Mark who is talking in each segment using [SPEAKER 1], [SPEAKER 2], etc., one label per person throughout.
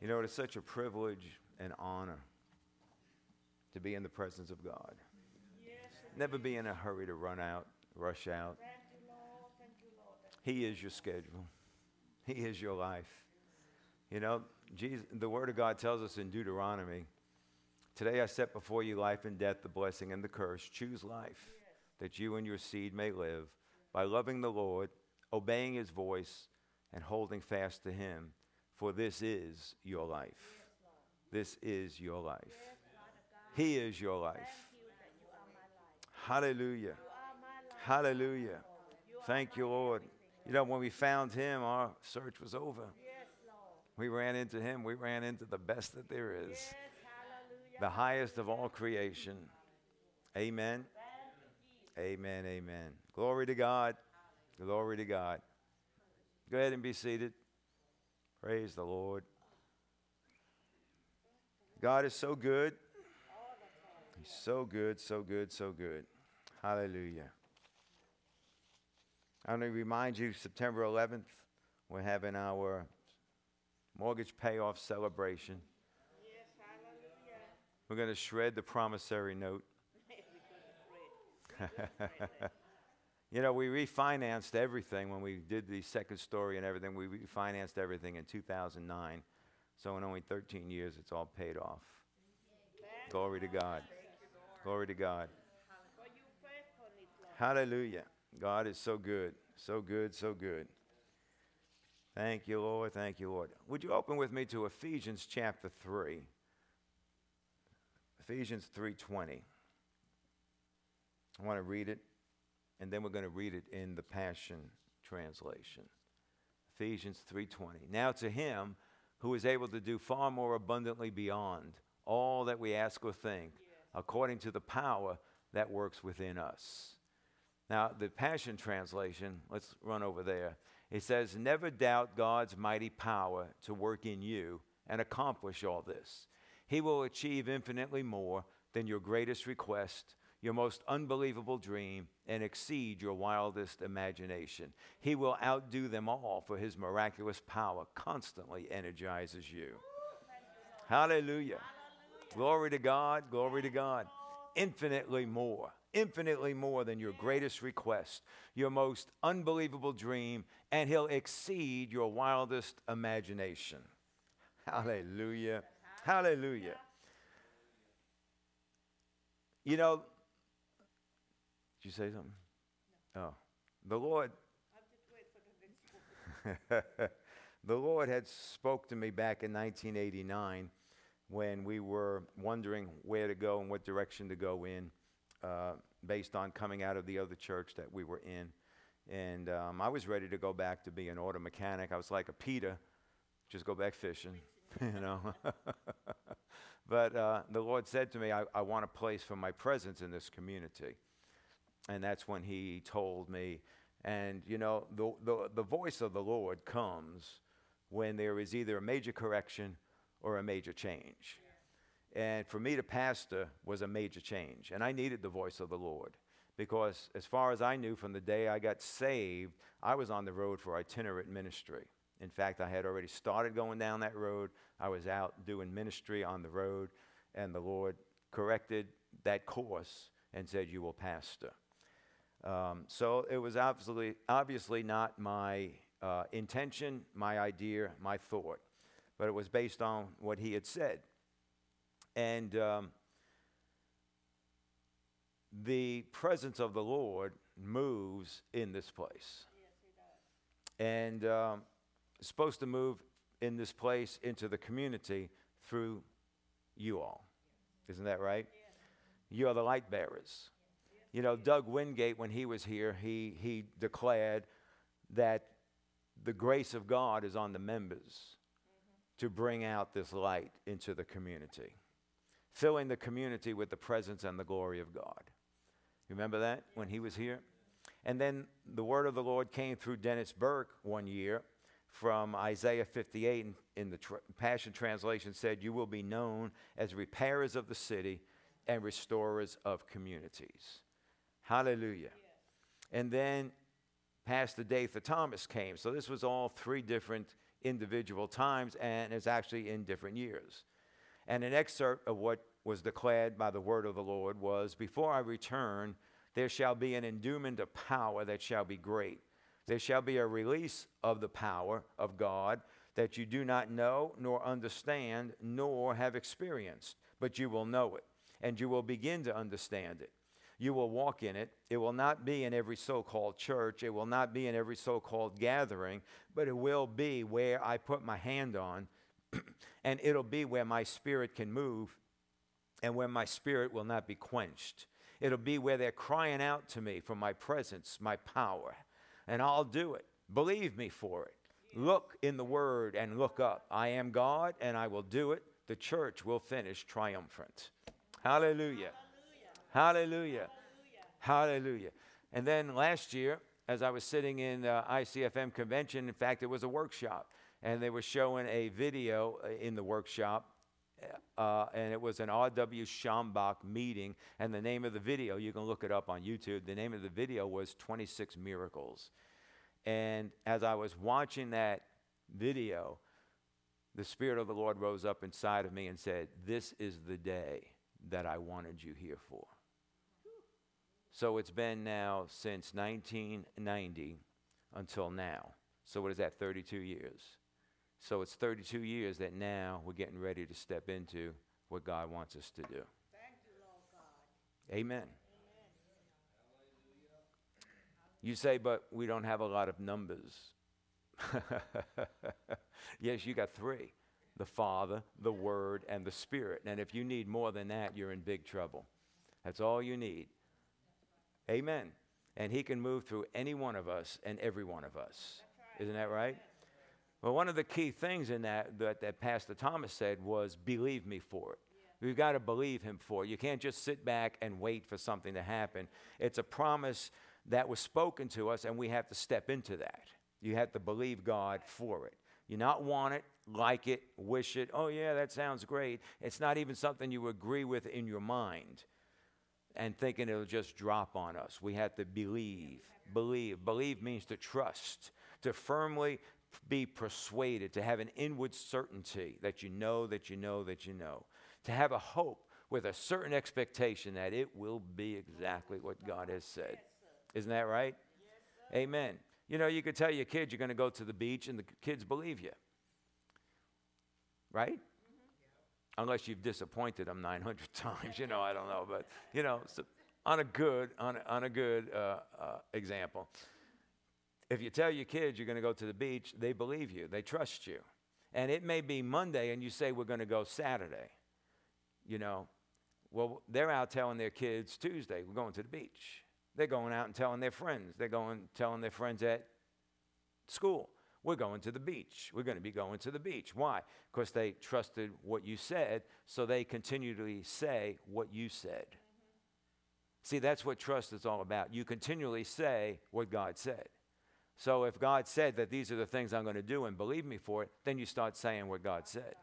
[SPEAKER 1] You know, it's such a privilege and honor to be in the presence of God. Never be in a hurry to run out, rush out. He is your schedule, He is your life. You know, Jesus, the Word of God tells us in Deuteronomy Today I set before you life and death, the blessing and the curse. Choose life, that you and your seed may live by loving the Lord, obeying His voice, and holding fast to Him. For this is your life. This is your life. He is your life. Hallelujah. Hallelujah. Thank you, Lord. You know, when we found him, our search was over. We ran into him. We ran into the best that there is, the highest of all creation. Amen. Amen. Amen. Glory to God. Glory to God. Go ahead and be seated. Praise the Lord. God is so good. He's so good, so good, so good. Hallelujah. I want to remind you September 11th, we're having our mortgage payoff celebration. We're going to shred the promissory note. you know, we refinanced everything when we did the second story and everything. We refinanced everything in 2009. So, in only 13 years, it's all paid off. Glory to God. Glory to God. Hallelujah. God is so good, so good, so good. Thank you, Lord. Thank you, Lord. Would you open with me to Ephesians chapter 3? Ephesians 3:20. I want to read it and then we're going to read it in the Passion translation. Ephesians 3:20. Now to him who is able to do far more abundantly beyond all that we ask or think, according to the power that works within us. Now, the Passion Translation, let's run over there. It says, Never doubt God's mighty power to work in you and accomplish all this. He will achieve infinitely more than your greatest request, your most unbelievable dream, and exceed your wildest imagination. He will outdo them all, for his miraculous power constantly energizes you. Hallelujah. Glory to God, glory to God. Infinitely more, infinitely more than your greatest request, your most unbelievable dream, and He'll exceed your wildest imagination. Hallelujah. Hallelujah. You know, you say something? Oh, the Lord.
[SPEAKER 2] The
[SPEAKER 1] Lord had spoke to me back in 1989 when we were wondering where to go and what direction to go in, uh, based on coming out of the other church that we were in. And um, I was ready to go back to be an auto mechanic. I was like a Peter, just go back fishing, you know. but uh, the Lord said to me, I, I want a place for my presence in this community. And that's when He told me. And, you know, the, the, the voice of the Lord comes when there is either a major correction or a major change. And for me to pastor was a major change. And I needed the voice of the Lord because, as far as I knew from the day I got saved, I was on the road for itinerant ministry. In fact, I had already started going down that road. I was out doing ministry on the road, and the Lord corrected that course and said, You will pastor. Um, so it was obviously, obviously not my uh, intention, my idea, my thought but it was based on what he had said. And um, the presence of the Lord moves in this place. And um, it's supposed to move in this place into the community through you all. Isn't that right? You are the light bearers. You know, Doug Wingate, when he was here, he, he declared that the grace of God is on the members to bring out this light into the community, filling the community with the presence and the glory of God. You remember that when he was here? And then the word of the Lord came through Dennis Burke one year from Isaiah 58 in, in the tr- Passion Translation said, You will be known as repairers of the city and restorers of communities. Hallelujah. And then Pastor Datha Thomas came. So this was all three different individual times, and it's actually in different years. And an excerpt of what was declared by the word of the Lord was Before I return, there shall be an endowment of power that shall be great. There shall be a release of the power of God that you do not know, nor understand, nor have experienced, but you will know it, and you will begin to understand it. You will walk in it. It will not be in every so called church, it will not be in every so called gathering, but it will be where I put my hand on, and it'll be where my spirit can move, and where my spirit will not be quenched. It'll be where they're crying out to me for my presence, my power, and I'll do it. Believe me for it. Look in the Word and look up. I am God and I will do it. The church will finish triumphant. Hallelujah. Hallelujah. Hallelujah. And then last year, as I was sitting in uh, ICFM convention, in fact, it was a workshop, and they were showing a video uh, in the workshop. Uh, and it was an R.W. Schambach meeting, and the name of the video, you can look it up on YouTube. The name of the video was 26 Miracles. And as I was watching that video, the Spirit of the Lord rose up inside of me and said, This is the day that I wanted you here for. So it's been now since 1990 until now. So what is that, 32 years? So it's 32 years that now we're getting ready to step into what God wants us to do.
[SPEAKER 2] Thank you, Lord God.
[SPEAKER 1] Amen. You say, but we don't have a lot of numbers. yes, you got three the Father, the Word, and the Spirit. And if you need more than that, you're in big trouble. That's all you need. Amen. And He can move through any one of us and every one of us. Isn't that right? Well, one of the key things in that, that that Pastor Thomas said was, believe me for it. We've got to believe him for it. You can't just sit back and wait for something to happen. It's a promise that was spoken to us, and we have to step into that. You have to believe God for it. You not want it, like it, wish it. Oh, yeah, that sounds great. It's not even something you agree with in your mind and thinking it'll just drop on us. We have to believe. Believe. Believe means to trust, to firmly be persuaded, to have an inward certainty that you know, that you know, that you know, to have a hope with a certain expectation that it will be exactly what God has said. Isn't that right? Amen. You know, you could tell your kids you're going to go to the beach and the kids believe you. Right? Unless you've disappointed them 900 times, you know, I don't know. But, you know, so on a good, on a, on a good uh, uh, example, if you tell your kids you're going to go to the beach, they believe you, they trust you. And it may be Monday and you say, we're going to go Saturday. You know, well, they're out telling their kids Tuesday, we're going to the beach. They're going out and telling their friends. They're going telling their friends at school, we're going to the beach. We're going to be going to the beach. Why? Because they trusted what you said, so they continually say what you said. See, that's what trust is all about. You continually say what God said. So if God said that these are the things I'm going to do and believe me for it, then you start saying what God said.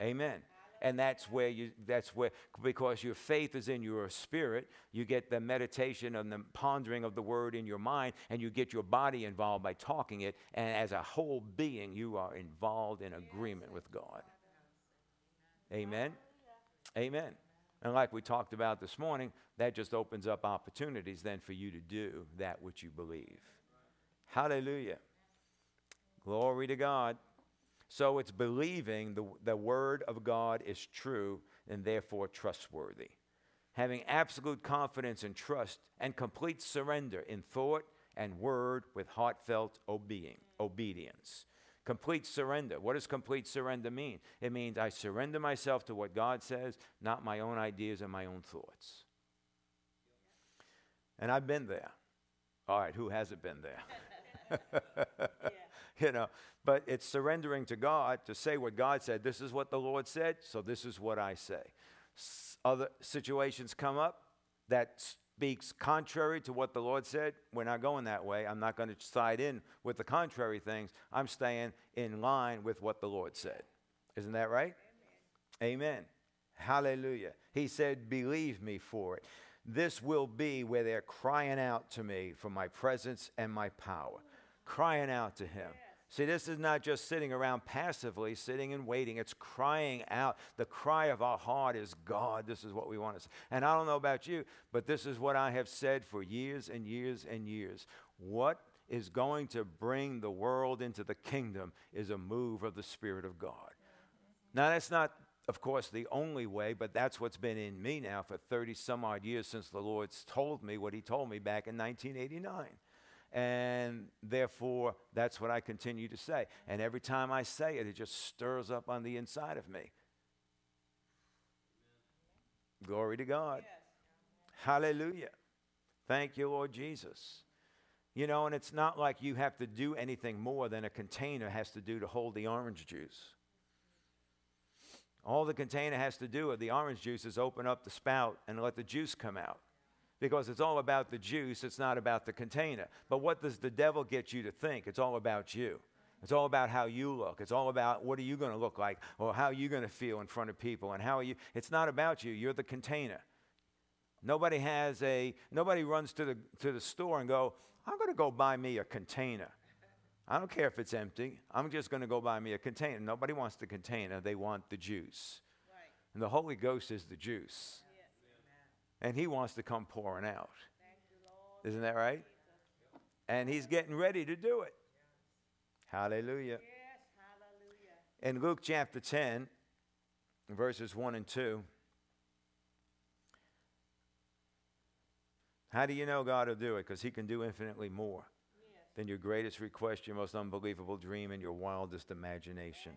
[SPEAKER 1] Amen. And that's where you, that's where, because your faith is in your spirit, you get the meditation and the pondering of the word in your mind, and you get your body involved by talking it. And as a whole being, you are involved in agreement with God. Amen. Amen. And like we talked about this morning, that just opens up opportunities then for you to do that which you believe. Hallelujah. Glory to God. So it's believing the, the word of God is true and therefore trustworthy. Having absolute confidence and trust and complete surrender in thought and word with heartfelt obeying, obedience. Complete surrender. What does complete surrender mean? It means I surrender myself to what God says, not my own ideas and my own thoughts. And I've been there. All right, who hasn't been there?
[SPEAKER 2] Yeah.
[SPEAKER 1] you know, but it's surrendering to God to say what God said. This is what the Lord said, so this is what I say. Other situations come up that speaks contrary to what the Lord said. We're not going that way. I'm not going to side in with the contrary things. I'm staying in line with what the Lord said. Isn't that right? Amen. Hallelujah. He said, Believe me for it. This will be where they're crying out to me for my presence and my power. Crying out to Him, See, this is not just sitting around passively, sitting and waiting. It's crying out. The cry of our heart is God. This is what we want to say. And I don't know about you, but this is what I have said for years and years and years. What is going to bring the world into the kingdom is a move of the Spirit of God. Now, that's not, of course, the only way, but that's what's been in me now for 30 some odd years since the Lord's told me what He told me back in 1989. And therefore, that's what I continue to say. And every time I say it, it just stirs up on the inside of me. Glory to God. Yes. Hallelujah. Thank you, Lord Jesus. You know, and it's not like you have to do anything more than a container has to do to hold the orange juice. All the container has to do with the orange juice is open up the spout and let the juice come out because it's all about the juice, it's not about the container. But what does the devil get you to think? It's all about you. It's all about how you look. It's all about what are you going to look like or how are you going to feel in front of people and how are you It's not about you. You're the container. Nobody has a nobody runs to the to the store and go, "I'm going to go buy me a container." I don't care if it's empty. I'm just going to go buy me a container. Nobody wants the container. They want the juice. Right. And the Holy Ghost is the juice and He wants to come pouring out. Isn't that right? And He's getting ready to do it. Hallelujah. In Luke chapter 10, verses 1 and 2, how do you know God will do it? Because He can do infinitely more than your greatest request, your most unbelievable dream, and your wildest imagination.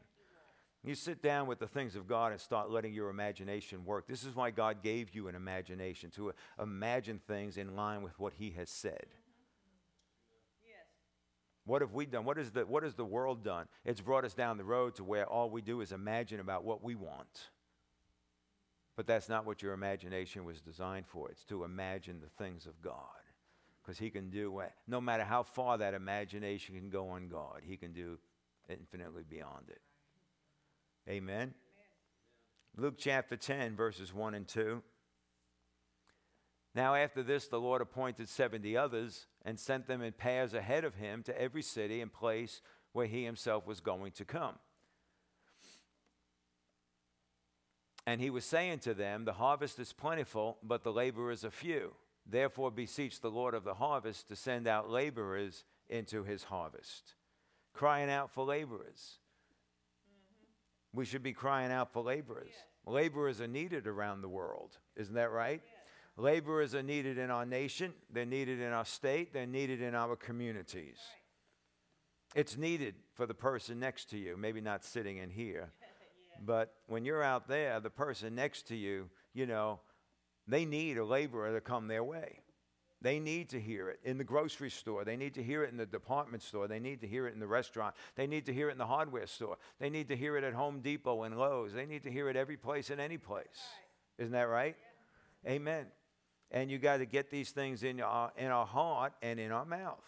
[SPEAKER 1] You sit down with the things of God and start letting your imagination work. This is why God gave you an imagination to imagine things in line with what He has said. Yes. What have we done? What, is the, what has the world done? It's brought us down the road to where all we do is imagine about what we want. But that's not what your imagination was designed for. It's to imagine the things of God. Because He can do, no matter how far that imagination can go on God, He can do infinitely beyond it. Amen. Luke chapter 10, verses 1 and 2. Now, after this, the Lord appointed 70 others and sent them in pairs ahead of him to every city and place where he himself was going to come. And he was saying to them, The harvest is plentiful, but the laborers are few. Therefore, beseech the Lord of the harvest to send out laborers into his harvest. Crying out for laborers we should be crying out for laborers. Yes. Laborers are needed around the world. Isn't that right? Yes. Laborers are needed in our nation, they're needed in our state, they're needed in our communities. Right. It's needed for the person next to you, maybe not sitting in here. yeah. But when you're out there, the person next to you, you know, they need a laborer to come their way. They need to hear it in the grocery store. They need to hear it in the department store. They need to hear it in the restaurant. They need to hear it in the hardware store. They need to hear it at Home Depot and Lowe's. They need to hear it every place and any place. Right. Isn't that right? Yeah. Amen. And you got to get these things in our, in our heart and in our mouth.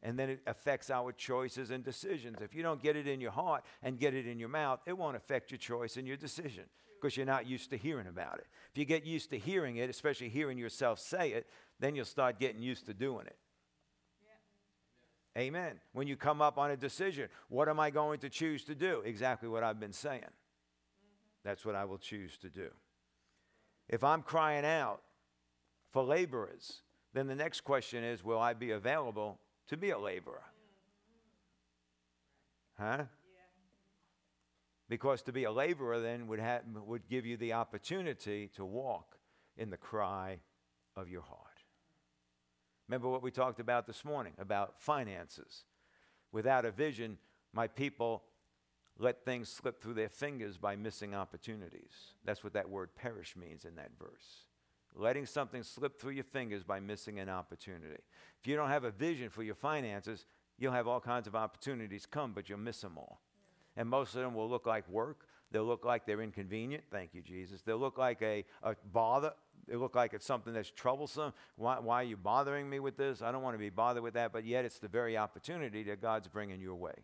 [SPEAKER 1] And then it affects our choices and decisions. If you don't get it in your heart and get it in your mouth, it won't affect your choice and your decision because you're not used to hearing about it. If you get used to hearing it, especially hearing yourself say it, then you'll start getting used to doing it. Yeah. Amen. When you come up on a decision, what am I going to choose to do? Exactly what I've been saying. Mm-hmm. That's what I will choose to do. If I'm crying out for laborers, then the next question is will I be available to be a laborer? Mm-hmm. Huh? Because to be a laborer then would, have, would give you the opportunity to walk in the cry of your heart. Remember what we talked about this morning about finances. Without a vision, my people let things slip through their fingers by missing opportunities. That's what that word perish means in that verse. Letting something slip through your fingers by missing an opportunity. If you don't have a vision for your finances, you'll have all kinds of opportunities come, but you'll miss them all. And most of them will look like work. They'll look like they're inconvenient. Thank you, Jesus. They'll look like a, a bother it look like it's something that's troublesome. Why, why are you bothering me with this? I don't want to be bothered with that, but yet it's the very opportunity that God's bringing your way.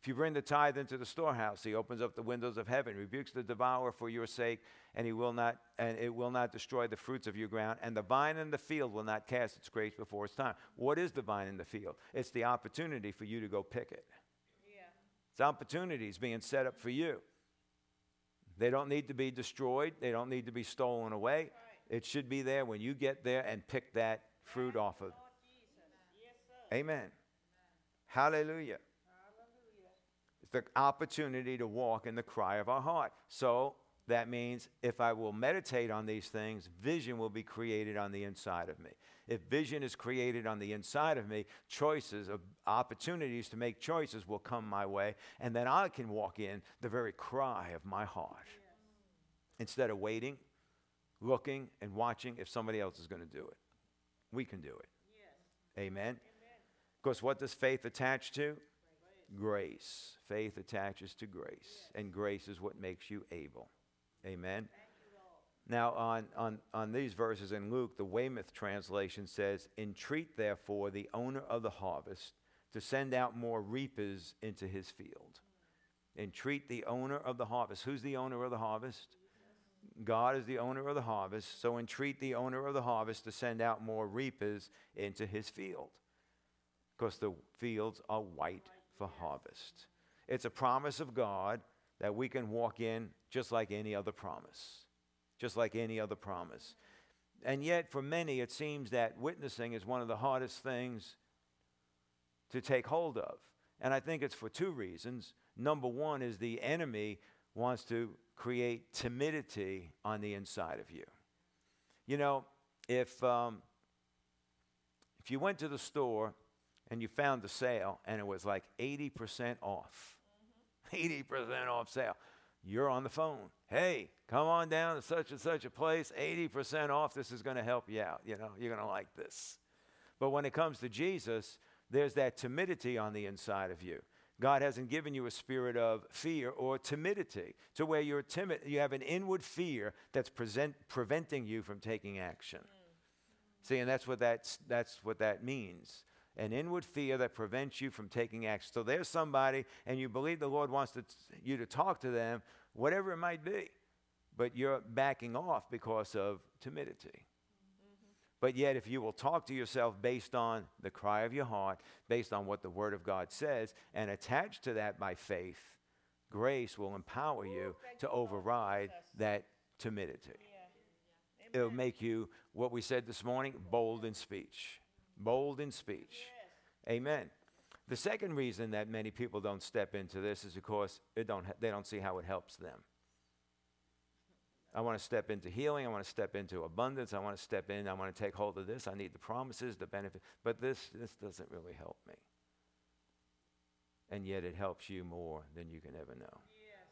[SPEAKER 1] If you bring the tithe into the storehouse, he opens up the windows of heaven, rebukes the devourer for your sake, and he will not and it will not destroy the fruits of your ground, and the vine in the field will not cast its grapes before its time. What is the vine in the field? It's the opportunity for you to go pick it.
[SPEAKER 2] Yeah.
[SPEAKER 1] It's opportunities being set up for you. They don't need to be destroyed, they don't need to be stolen away. It should be there when you get there and pick that fruit off of. Amen. Hallelujah. It's the opportunity to walk in the cry of our heart. So that means if I will meditate on these things, vision will be created on the inside of me. If vision is created on the inside of me, choices, opportunities to make choices will come my way, and then I can walk in the very cry of my heart instead of waiting, looking, and watching if somebody else is going to do it. We can do it.
[SPEAKER 2] Yes.
[SPEAKER 1] Amen. Because what does faith attach to? Grace. Faith attaches to grace, and grace is what makes you able. Amen. Now, on, on, on these verses in Luke, the Weymouth translation says, Entreat therefore the owner of the harvest to send out more reapers into his field. Entreat the owner of the harvest. Who's the owner of the harvest? God is the owner of the harvest. So entreat the owner of the harvest to send out more reapers into his field. Because the fields are white for harvest. It's a promise of God that we can walk in just like any other promise. Just like any other promise. And yet, for many, it seems that witnessing is one of the hardest things to take hold of. And I think it's for two reasons. Number one is the enemy wants to create timidity on the inside of you. You know, if, um, if you went to the store and you found the sale and it was like 80% off, 80% off sale, you're on the phone. Hey, come on down to such and such a place, 80% off. This is going to help you out. You know, you're going to like this. But when it comes to Jesus, there's that timidity on the inside of you. God hasn't given you a spirit of fear or timidity to where you're timid. You have an inward fear that's present, preventing you from taking action. See, and that's what, that's, that's what that means an inward fear that prevents you from taking action. So there's somebody, and you believe the Lord wants to, you to talk to them, whatever it might be, but you're backing off because of timidity. Mm-hmm. But yet, if you will talk to yourself based on the cry of your heart, based on what the Word of God says, and attached to that by faith, grace will empower you
[SPEAKER 2] thank
[SPEAKER 1] to override
[SPEAKER 2] Jesus.
[SPEAKER 1] that timidity.
[SPEAKER 2] Yeah.
[SPEAKER 1] It'll make you, what we said this morning, bold in speech. Bold in speech. Amen. The second reason that many people don't step into this is because it don't, they don't see how it helps them. I want to step into healing. I want to step into abundance. I want to step in. I want to take hold of this. I need the promises, the benefit. But this, this doesn't really help me. And yet it helps you more than you can ever know.
[SPEAKER 2] Yes.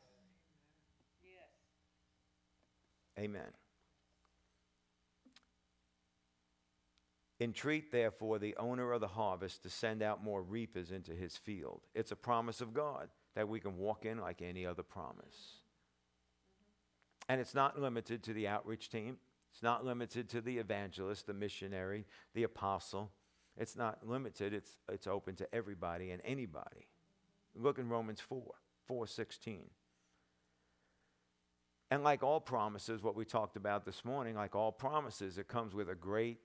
[SPEAKER 2] Yes.
[SPEAKER 1] Amen. Entreat, therefore, the owner of the harvest to send out more reapers into his field. It's a promise of God that we can walk in like any other promise. And it's not limited to the outreach team, it's not limited to the evangelist, the missionary, the apostle. It's not limited, it's, it's open to everybody and anybody. Look in Romans 4 416. And like all promises, what we talked about this morning, like all promises, it comes with a great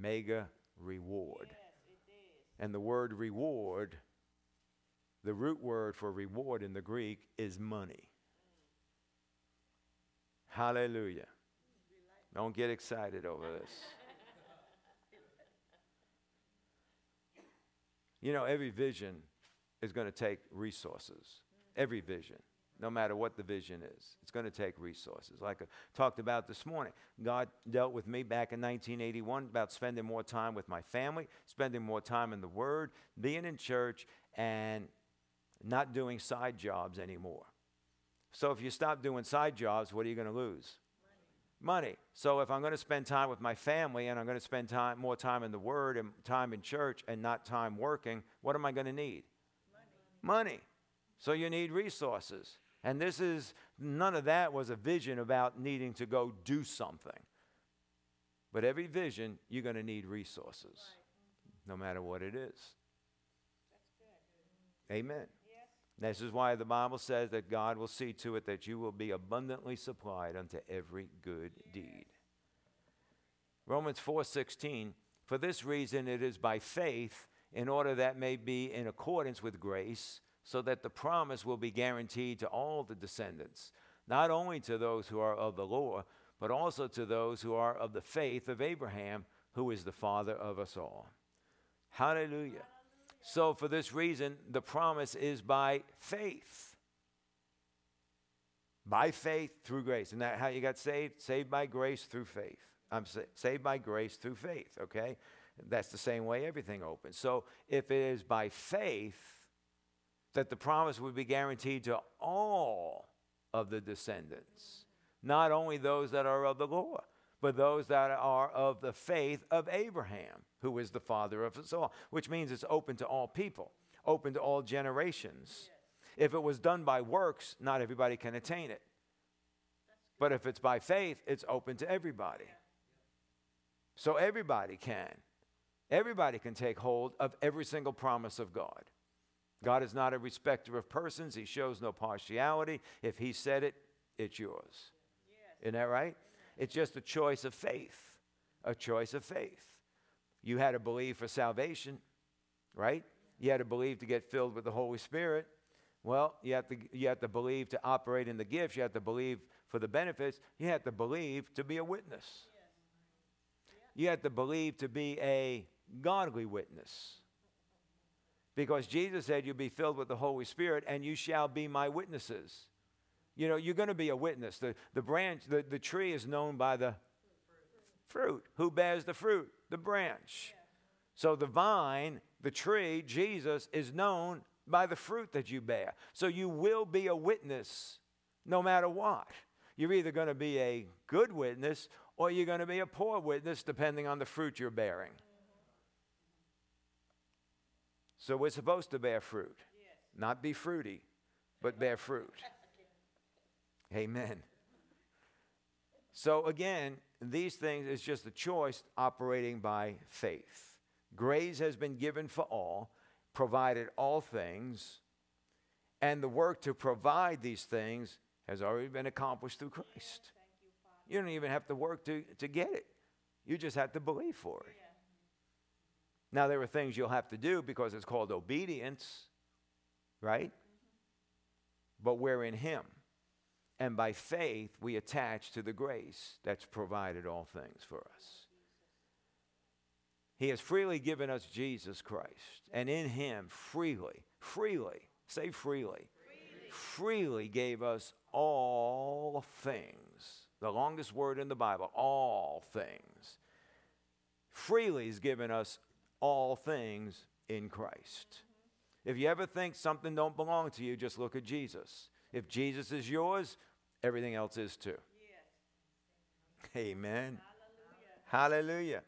[SPEAKER 1] mega reward.
[SPEAKER 2] Yes.
[SPEAKER 1] And the word reward, the root word for reward in the Greek is money. Hallelujah. Don't get excited over this. You know, every vision is going to take resources. Every vision, no matter what the vision is, it's going to take resources. Like I talked about this morning, God dealt with me back in 1981 about spending more time with my family, spending more time in the Word, being in church, and not doing side jobs anymore. So if you stop doing side jobs, what are you going to lose? Money. So if I'm going to spend time with my family and I'm going to spend time more time in the Word and time in church and not time working, what am I going to need? Money. Money. So you need resources. And this is none of that was a vision about needing to go do something. But every vision, you're going to need resources, no matter what it is. Amen. This is why the Bible says that God will see to it that you will be abundantly supplied unto every good deed. Romans 4:16 For this reason it is by faith in order that may be in accordance with grace so that the promise will be guaranteed to all the descendants not only to those who are of the law but also to those who are of the faith of Abraham who is the father of us all. Hallelujah. So, for this reason, the promise is by faith. By faith through grace. Isn't that how you got saved? Saved by grace through faith. I'm sa- saved by grace through faith, okay? That's the same way everything opens. So, if it is by faith that the promise would be guaranteed to all of the descendants, not only those that are of the law, but those that are of the faith of Abraham, who is the father of us all, which means it's open to all people, open to all generations. If it was done by works, not everybody can attain it. But if it's by faith, it's open to everybody. So everybody can. Everybody can take hold of every single promise of God. God is not a respecter of persons. He shows no partiality. If He said it, it's yours. Isn't that right? It's just a choice of faith. A choice of faith. You had to believe for salvation, right? You had to believe to get filled with the Holy Spirit. Well, you have to, you have to believe to operate in the gifts. You have to believe for the benefits. You have to believe to be a witness. You have to believe to be a godly witness. Because Jesus said, You'll be filled with the Holy Spirit and you shall be my witnesses. You know, you're going to be a witness. The, the branch, the, the tree is known by the fruit. Who bears the fruit? The branch. So the vine, the tree, Jesus, is known by the fruit that you bear. So you will be a witness no matter what. You're either going to be a good witness or you're going to be a poor witness depending on the fruit you're bearing. So we're supposed to bear fruit, not be fruity, but bear fruit. Amen. So again, these things is just a choice operating by faith. Grace has been given for all, provided all things, and the work to provide these things has already been accomplished through Christ. You don't even have to work to, to get it. You just have to believe for it. Now, there are things you'll have to do because it's called obedience, right? But we're in Him. And by faith, we attach to the grace that's provided all things for us. He has freely given us Jesus Christ, and in Him, freely, freely, say freely, freely, freely gave us all things. The longest word in the Bible, all things. Freely has given us all things in Christ. If you ever think something don't belong to you, just look at Jesus. If Jesus is yours, everything else is too. Amen. Hallelujah. Hallelujah.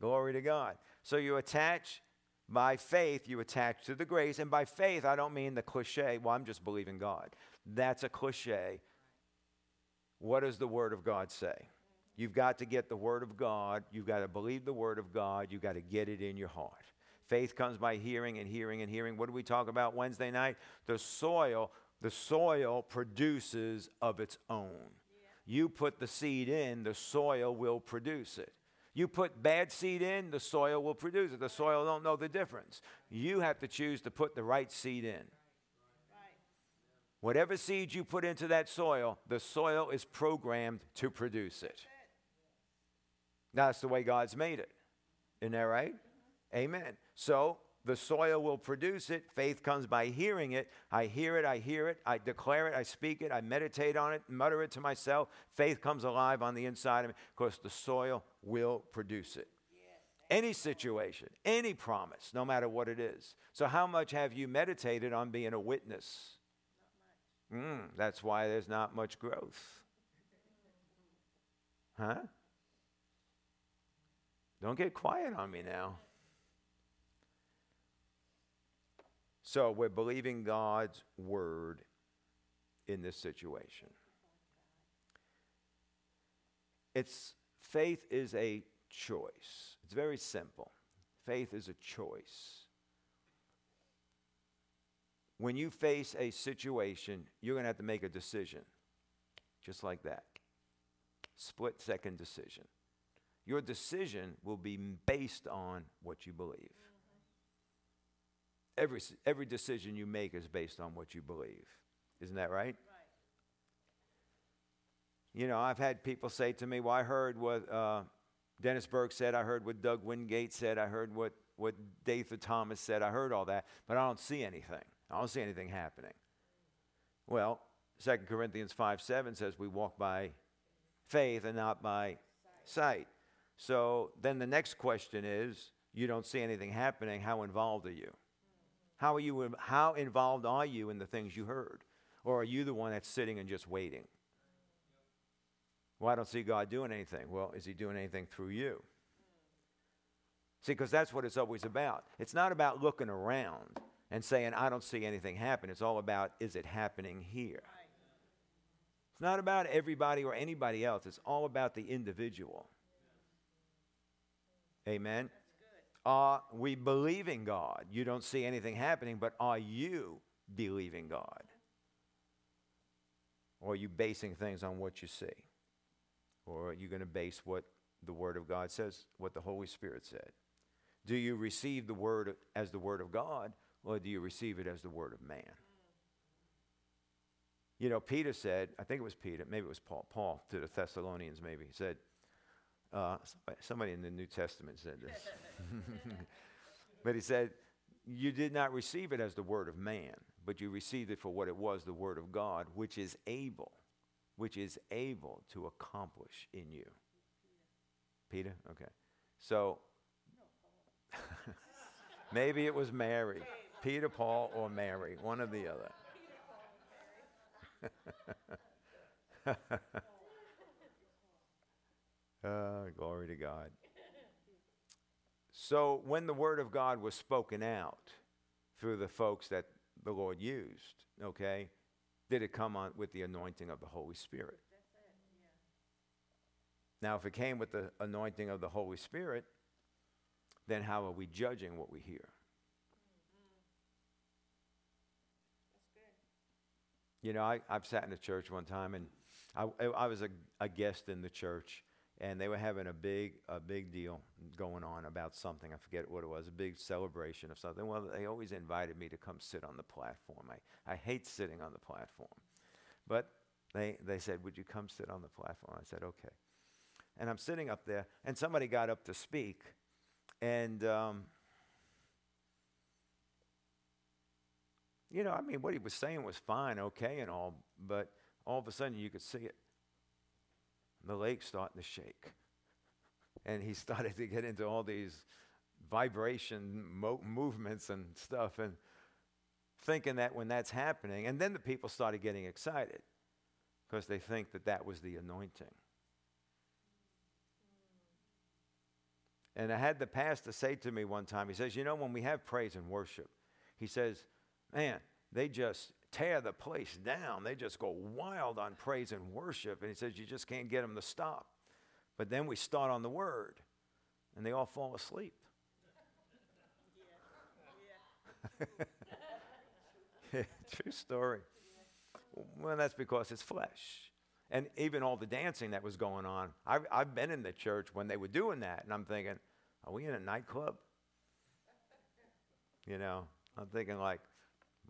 [SPEAKER 1] Glory to God. So you attach by faith, you attach to the grace. And by faith, I don't mean the cliche, well, I'm just believing God. That's a cliche. What does the Word of God say? You've got to get the Word of God. You've got to believe the Word of God. You've got to get it in your heart. Faith comes by hearing and hearing and hearing. What did we talk about Wednesday night? The soil, the soil produces of its own. You put the seed in, the soil will produce it. You put bad seed in, the soil will produce it. The soil don't know the difference. You have to choose to put the right seed in. Whatever seed you put into that soil, the soil is programmed to produce it. That's the way God's made it. Isn't that right? Amen. So the soil will produce it. Faith comes by hearing it. I hear it, I hear it, I declare it, I speak it, I meditate on it, mutter it to myself. Faith comes alive on the inside of me because the soil will produce it. Any situation, any promise, no matter what it is. So, how much have you meditated on being a witness? Mm, that's why there's not much growth. Huh? Don't get quiet on me now. So we're believing God's word in this situation. It's faith is a choice. It's very simple. Faith is a choice. when you face a situation, you're going to have to make a decision. Just like that. Split second decision. Your decision will be based on what you believe. Every, every decision you make is based on what you believe. Isn't that right?
[SPEAKER 2] Right.
[SPEAKER 1] You know, I've had people say to me, well, I heard what uh, Dennis Burke said, I heard what Doug Wingate said, I heard what, what Datha Thomas said, I heard all that, but I don't see anything. I don't see anything happening. Well, 2 Corinthians 5 7 says we walk by faith and not by sight. So then the next question is you don't see anything happening. How involved are you? How, are you how involved are you in the things you heard? Or are you the one that's sitting and just waiting? Well, I don't see God doing anything. Well, is He doing anything through you? See, because that's what it's always about. It's not about looking around and saying, I don't see anything happen. It's all about, is it happening here? It's not about everybody or anybody else. It's all about the individual. Amen. Are we believing God? You don't see anything happening, but are you believing God? Or are you basing things on what you see? Or are you going to base what the Word of God says, what the Holy Spirit said? Do you receive the Word as the Word of God, or do you receive it as the Word of man? You know, Peter said, I think it was Peter, maybe it was Paul, Paul to the Thessalonians, maybe, he said, uh, somebody, somebody in the New Testament said this. but he said, You did not receive it as the Word of man, but you received it for what it was, the Word of God, which is able, which is able to accomplish in you. Peter? Okay. So, maybe it was Mary. Peter, Paul, or Mary, one or the other. Uh, glory to God. So, when the word of God was spoken out through the folks that the Lord used, okay, did it come on with the anointing of the Holy Spirit? Now, if it came with the anointing of the Holy Spirit, then how are we judging what we hear? You know, I, I've sat in a church one time, and I, I was a, a guest in the church, and they were having a big, a big deal going on about something. I forget what it was, a big celebration of something. Well, they always invited me to come sit on the platform. I, I hate sitting on the platform. But they, they said, Would you come sit on the platform? I said, Okay. And I'm sitting up there, and somebody got up to speak, and um, you know, I mean, what he was saying was fine, okay, and all, but all of a sudden you could see it. The lake starting to shake. And he started to get into all these vibration mo- movements and stuff, and thinking that when that's happening, and then the people started getting excited because they think that that was the anointing. And I had the pastor say to me one time, he says, You know, when we have praise and worship, he says, Man, they just tear the place down. They just go wild on praise and worship. And he says, You just can't get them to stop. But then we start on the word, and they all fall asleep. True story. Well, that's because it's flesh. And even all the dancing that was going on. I've, I've been in the church when they were doing that, and I'm thinking, are we in a nightclub? You know, I'm thinking, like,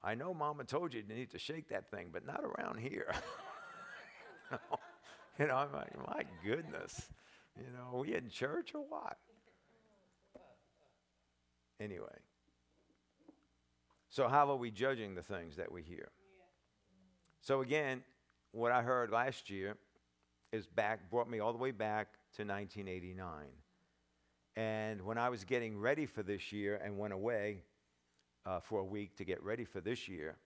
[SPEAKER 1] I know mama told you you need to shake that thing, but not around here. you know, I'm like, my goodness. You know, are we in church or what? Anyway. So, how are we judging the things that we hear? So, again, what I heard last year is back, brought me all the way back to 1989. And when I was getting ready for this year and went away uh, for a week to get ready for this year,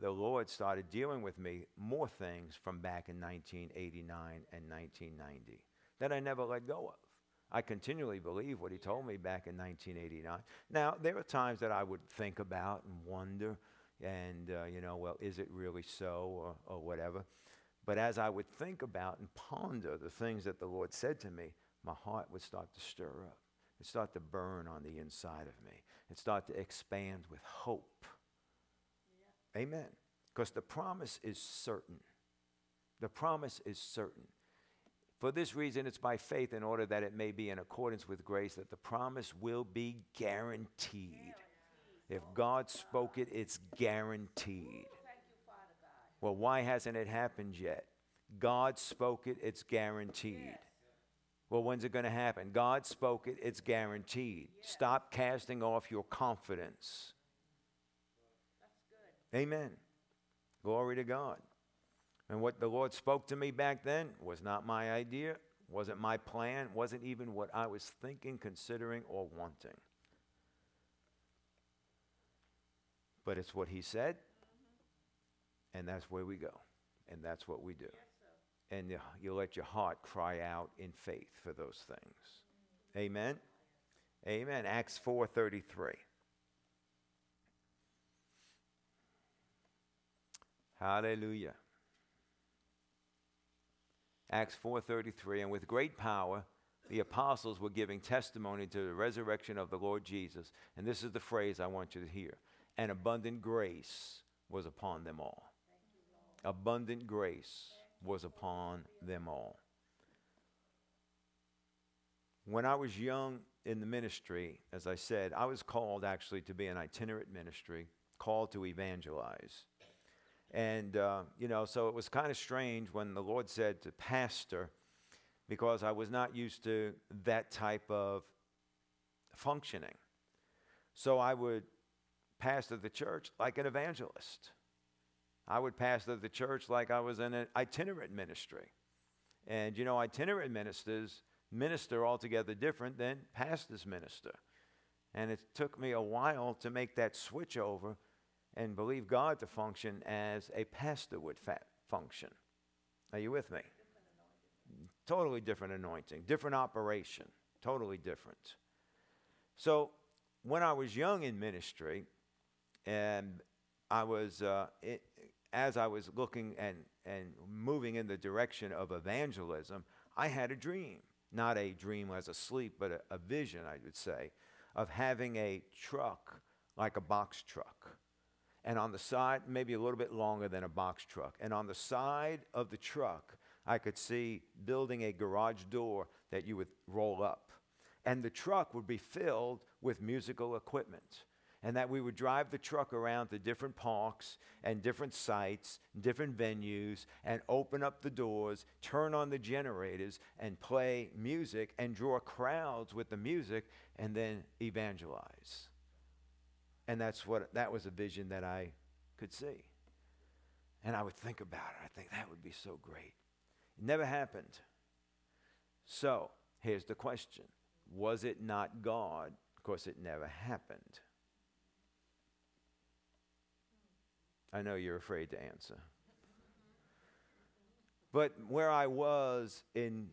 [SPEAKER 1] the Lord started dealing with me more things from back in 1989 and 1990 that I never let go of. I continually believe what He told me back in 1989. Now, there are times that I would think about and wonder, and, uh, you know, well, is it really so or, or whatever? But as I would think about and ponder the things that the Lord said to me, my heart would start to stir up. It start to burn on the inside of me. It start to expand with hope Amen. Because the promise is certain. The promise is certain. For this reason, it's by faith, in order that it may be in accordance with grace, that the promise will be guaranteed. If God spoke it, it's guaranteed. Well, why hasn't it happened yet? God spoke it, it's guaranteed. Well, when's it going to happen? God spoke it, it's guaranteed. Stop casting off your confidence. Amen. Glory to God. And what the Lord spoke to me back then was not my idea, wasn't my plan, wasn't even what I was thinking, considering, or wanting. But it's what He said, and that's where we go, and that's what we do. And you, you let your heart cry out in faith for those things. Amen. Amen. Acts 4:33. Hallelujah. Acts 4:33 and with great power the apostles were giving testimony to the resurrection of the Lord Jesus. And this is the phrase I want you to hear. And abundant grace was upon them all. Abundant grace was upon them all. When I was young in the ministry, as I said, I was called actually to be an itinerant ministry, called to evangelize. And, uh, you know, so it was kind of strange when the Lord said to pastor, because I was not used to that type of functioning. So I would pastor the church like an evangelist. I would pastor the church like I was in an itinerant ministry. And, you know, itinerant ministers minister altogether different than pastors minister. And it took me a while to make that switch over and believe God to function as a pastor would fa- function. Are you with me? Totally different anointing, different operation, totally different. So, when I was young in ministry, and I was, uh, it, as I was looking and, and moving in the direction of evangelism, I had a dream. Not a dream as a sleep, but a, a vision, I would say, of having a truck like a box truck and on the side, maybe a little bit longer than a box truck. And on the side of the truck, I could see building a garage door that you would roll up. And the truck would be filled with musical equipment. And that we would drive the truck around to different parks and different sites, different venues, and open up the doors, turn on the generators, and play music and draw crowds with the music, and then evangelize. And that's what that was a vision that I could see. And I would think about it. I think that would be so great. It never happened. So here's the question Was it not God? Of course, it never happened. I know you're afraid to answer. But where I was in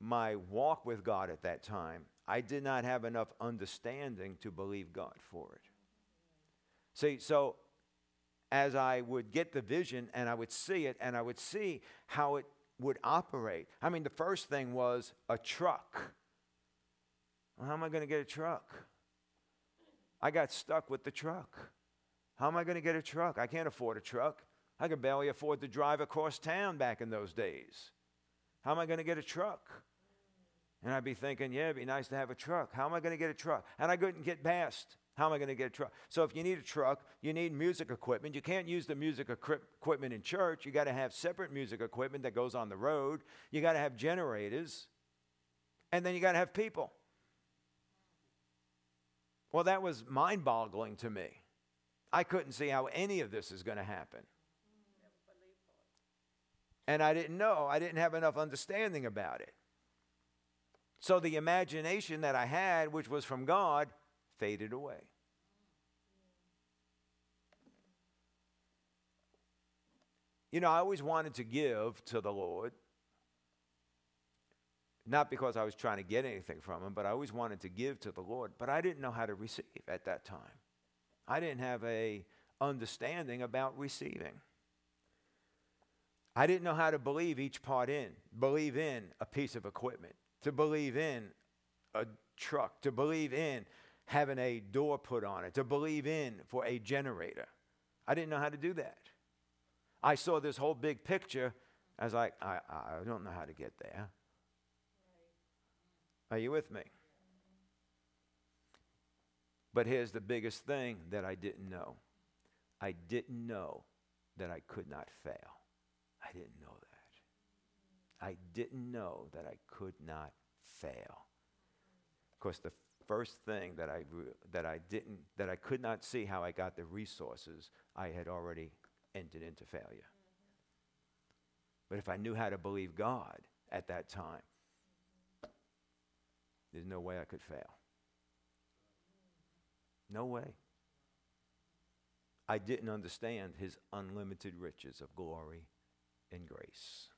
[SPEAKER 1] my walk with God at that time, I did not have enough understanding to believe God for it. See, so as I would get the vision and I would see it and I would see how it would operate. I mean, the first thing was a truck. Well, how am I going to get a truck? I got stuck with the truck. How am I going to get a truck? I can't afford a truck. I could barely afford to drive across town back in those days. How am I going to get a truck? And I'd be thinking, yeah, it'd be nice to have a truck. How am I going to get a truck? And I couldn't get past how am I going to get a truck? So if you need a truck, you need music equipment. You can't use the music equipment in church. You got to have separate music equipment that goes on the road. You got to have generators. And then you got to have people. Well, that was mind boggling to me. I couldn't see how any of this is going to happen. And I didn't know, I didn't have enough understanding about it. So the imagination that I had, which was from God, faded away. You know, I always wanted to give to the Lord, not because I was trying to get anything from Him, but I always wanted to give to the Lord, but I didn't know how to receive at that time. I didn't have a understanding about receiving. I didn't know how to believe each part in, believe in a piece of equipment, to believe in a truck, to believe in having a door put on it, to believe in for a generator. I didn't know how to do that. I saw this whole big picture. I was like, I, I don't know how to get there. Are you with me? But here's the biggest thing that I didn't know I didn't know that I could not fail. I didn't know that. I didn't know that I could not fail. Of course, the first thing that I, that I didn't, that I could not see how I got the resources, I had already entered into failure. But if I knew how to believe God at that time, there's no way I could fail. No way. I didn't understand his unlimited riches of glory and grace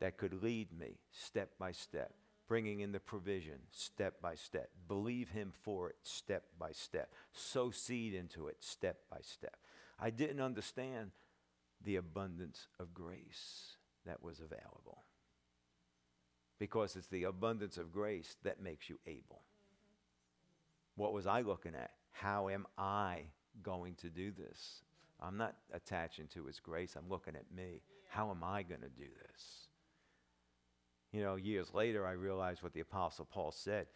[SPEAKER 1] that could lead me step by step, bringing in the provision step by step, believe him for it step by step, sow seed into it step by step. I didn't understand the abundance of grace that was available because it's the abundance of grace that makes you able. What was I looking at? How am I going to do this? I'm not attaching to His grace. I'm looking at me. How am I going to do this? You know, years later, I realized what the Apostle Paul said.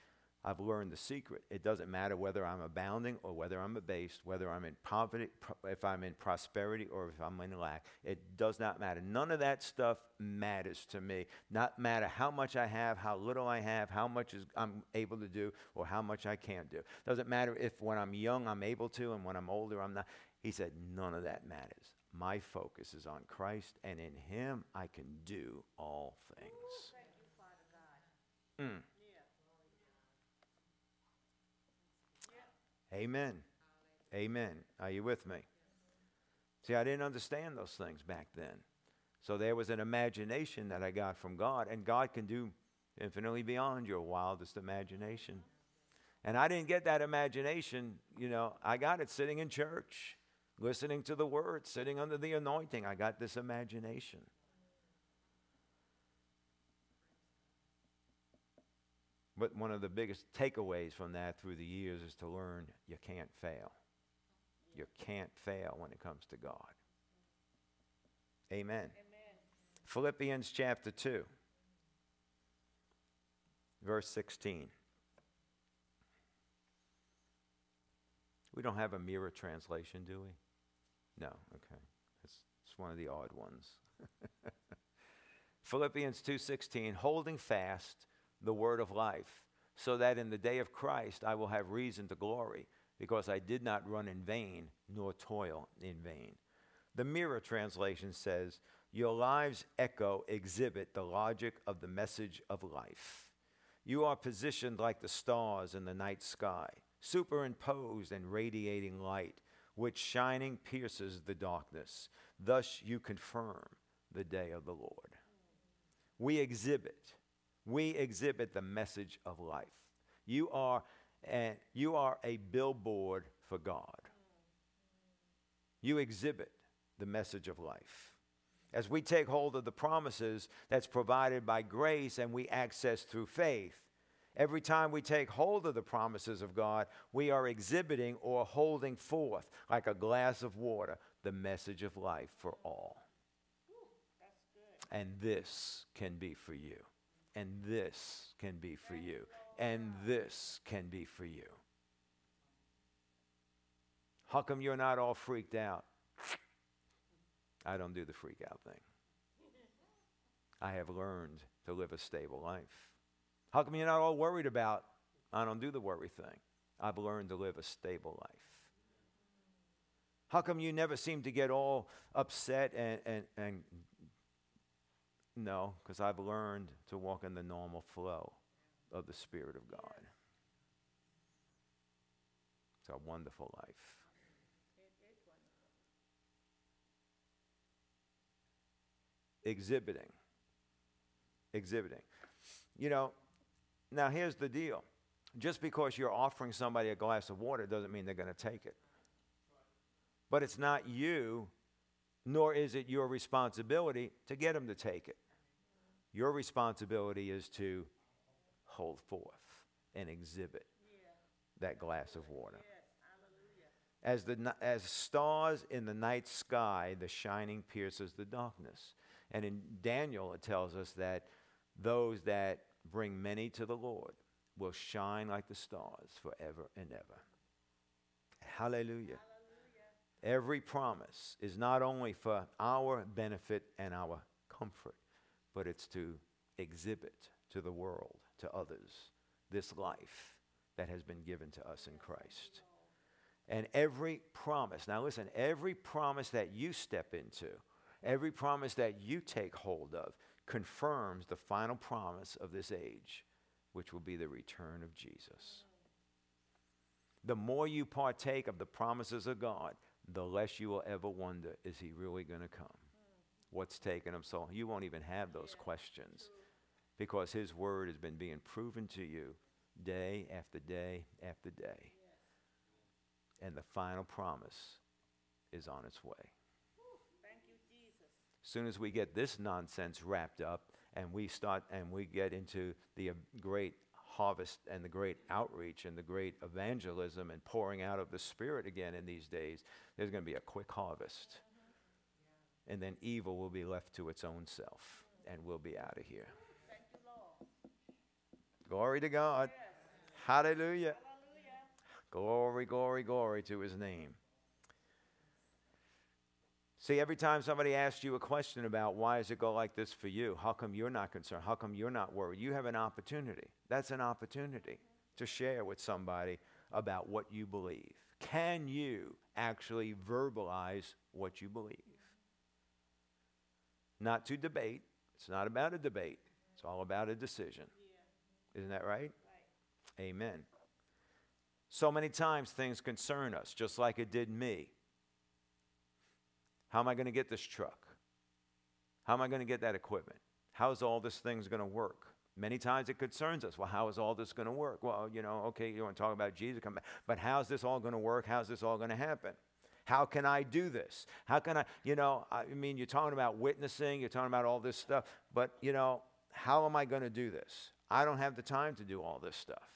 [SPEAKER 1] I've learned the secret. It doesn't matter whether I'm abounding or whether I'm abased, whether I'm in poverty, if I'm in prosperity or if I'm in lack. It does not matter. None of that stuff matters to me. Not matter how much I have, how little I have, how much is I'm able to do, or how much I can't do. Doesn't matter if when I'm young I'm able to and when I'm older I'm not. He said none of that matters. My focus is on Christ, and in Him I can do all things. Amen. Amen. Are you with me? See, I didn't understand those things back then. So there was an imagination that I got from God, and God can do infinitely beyond your wildest imagination. And I didn't get that imagination, you know, I got it sitting in church, listening to the word, sitting under the anointing. I got this imagination. But one of the biggest takeaways from that through the years is to learn you can't fail. You can't fail when it comes to God. Amen. Amen. Philippians chapter 2, verse 16. We don't have a mirror translation, do we? No, okay. It's, it's one of the odd ones. Philippians 2:16 holding fast the word of life, so that in the day of Christ I will have reason to glory, because I did not run in vain, nor toil in vain. The Mirror translation says, Your lives echo, exhibit the logic of the message of life. You are positioned like the stars in the night sky, superimposed and radiating light, which shining pierces the darkness. Thus you confirm the day of the Lord. We exhibit we exhibit the message of life. You are, and you are a billboard for God. You exhibit the message of life. As we take hold of the promises that's provided by grace and we access through faith, every time we take hold of the promises of God, we are exhibiting or holding forth, like a glass of water, the message of life for all. And this can be for you. And this can be for you. And this can be for you. How come you're not all freaked out? I don't do the freak out thing. I have learned to live a stable life. How come you're not all worried about? I don't do the worry thing. I've learned to live a stable life. How come you never seem to get all upset and, and, and no, because I've learned to walk in the normal flow of the Spirit of God. It's a wonderful life. Exhibiting. Exhibiting. You know, now here's the deal. Just because you're offering somebody a glass of water doesn't mean they're going to take it. But it's not you nor is it your responsibility to get them to take it. Your responsibility is to hold forth and exhibit that glass of water. As, the, as stars in the night sky, the shining pierces the darkness. And in Daniel, it tells us that those that bring many to the Lord will shine like the stars forever and ever. Hallelujah. Every promise is not only for our benefit and our comfort, but it's to exhibit to the world, to others, this life that has been given to us in Christ. And every promise, now listen, every promise that you step into, every promise that you take hold of, confirms the final promise of this age, which will be the return of Jesus. The more you partake of the promises of God, the less you will ever wonder, is he really going to come? What's taken him so? You won't even have those questions because his word has been being proven to you day after day after day. And the final promise is on its way.
[SPEAKER 2] Thank you, Jesus.
[SPEAKER 1] As soon as we get this nonsense wrapped up and we start and we get into the uh, great harvest and the great outreach and the great evangelism and pouring out of the Spirit again in these days, there's going to be a quick harvest. And then evil will be left to its own self and we'll be out of here.
[SPEAKER 2] Thank you,
[SPEAKER 1] Glory to God. Hallelujah. Glory, glory, glory to his name. See, every time somebody asks you a question about why does it go like this for you, how come you're not concerned? How come you're not worried? You have an opportunity. That's an opportunity to share with somebody about what you believe. Can you actually verbalize what you believe? Not to debate. It's not about a debate. It's all about a decision. Isn't that right? Amen. So many times things concern us, just like it did me. How am I going to get this truck? How am I going to get that equipment? How's all this thing's going to work? Many times it concerns us. Well, how is all this going to work? Well, you know, okay, you want to talk about Jesus, come back. But how's this all going to work? How's this all going to happen? How can I do this? How can I, you know, I mean, you're talking about witnessing, you're talking about all this stuff, but, you know, how am I going to do this? I don't have the time to do all this stuff.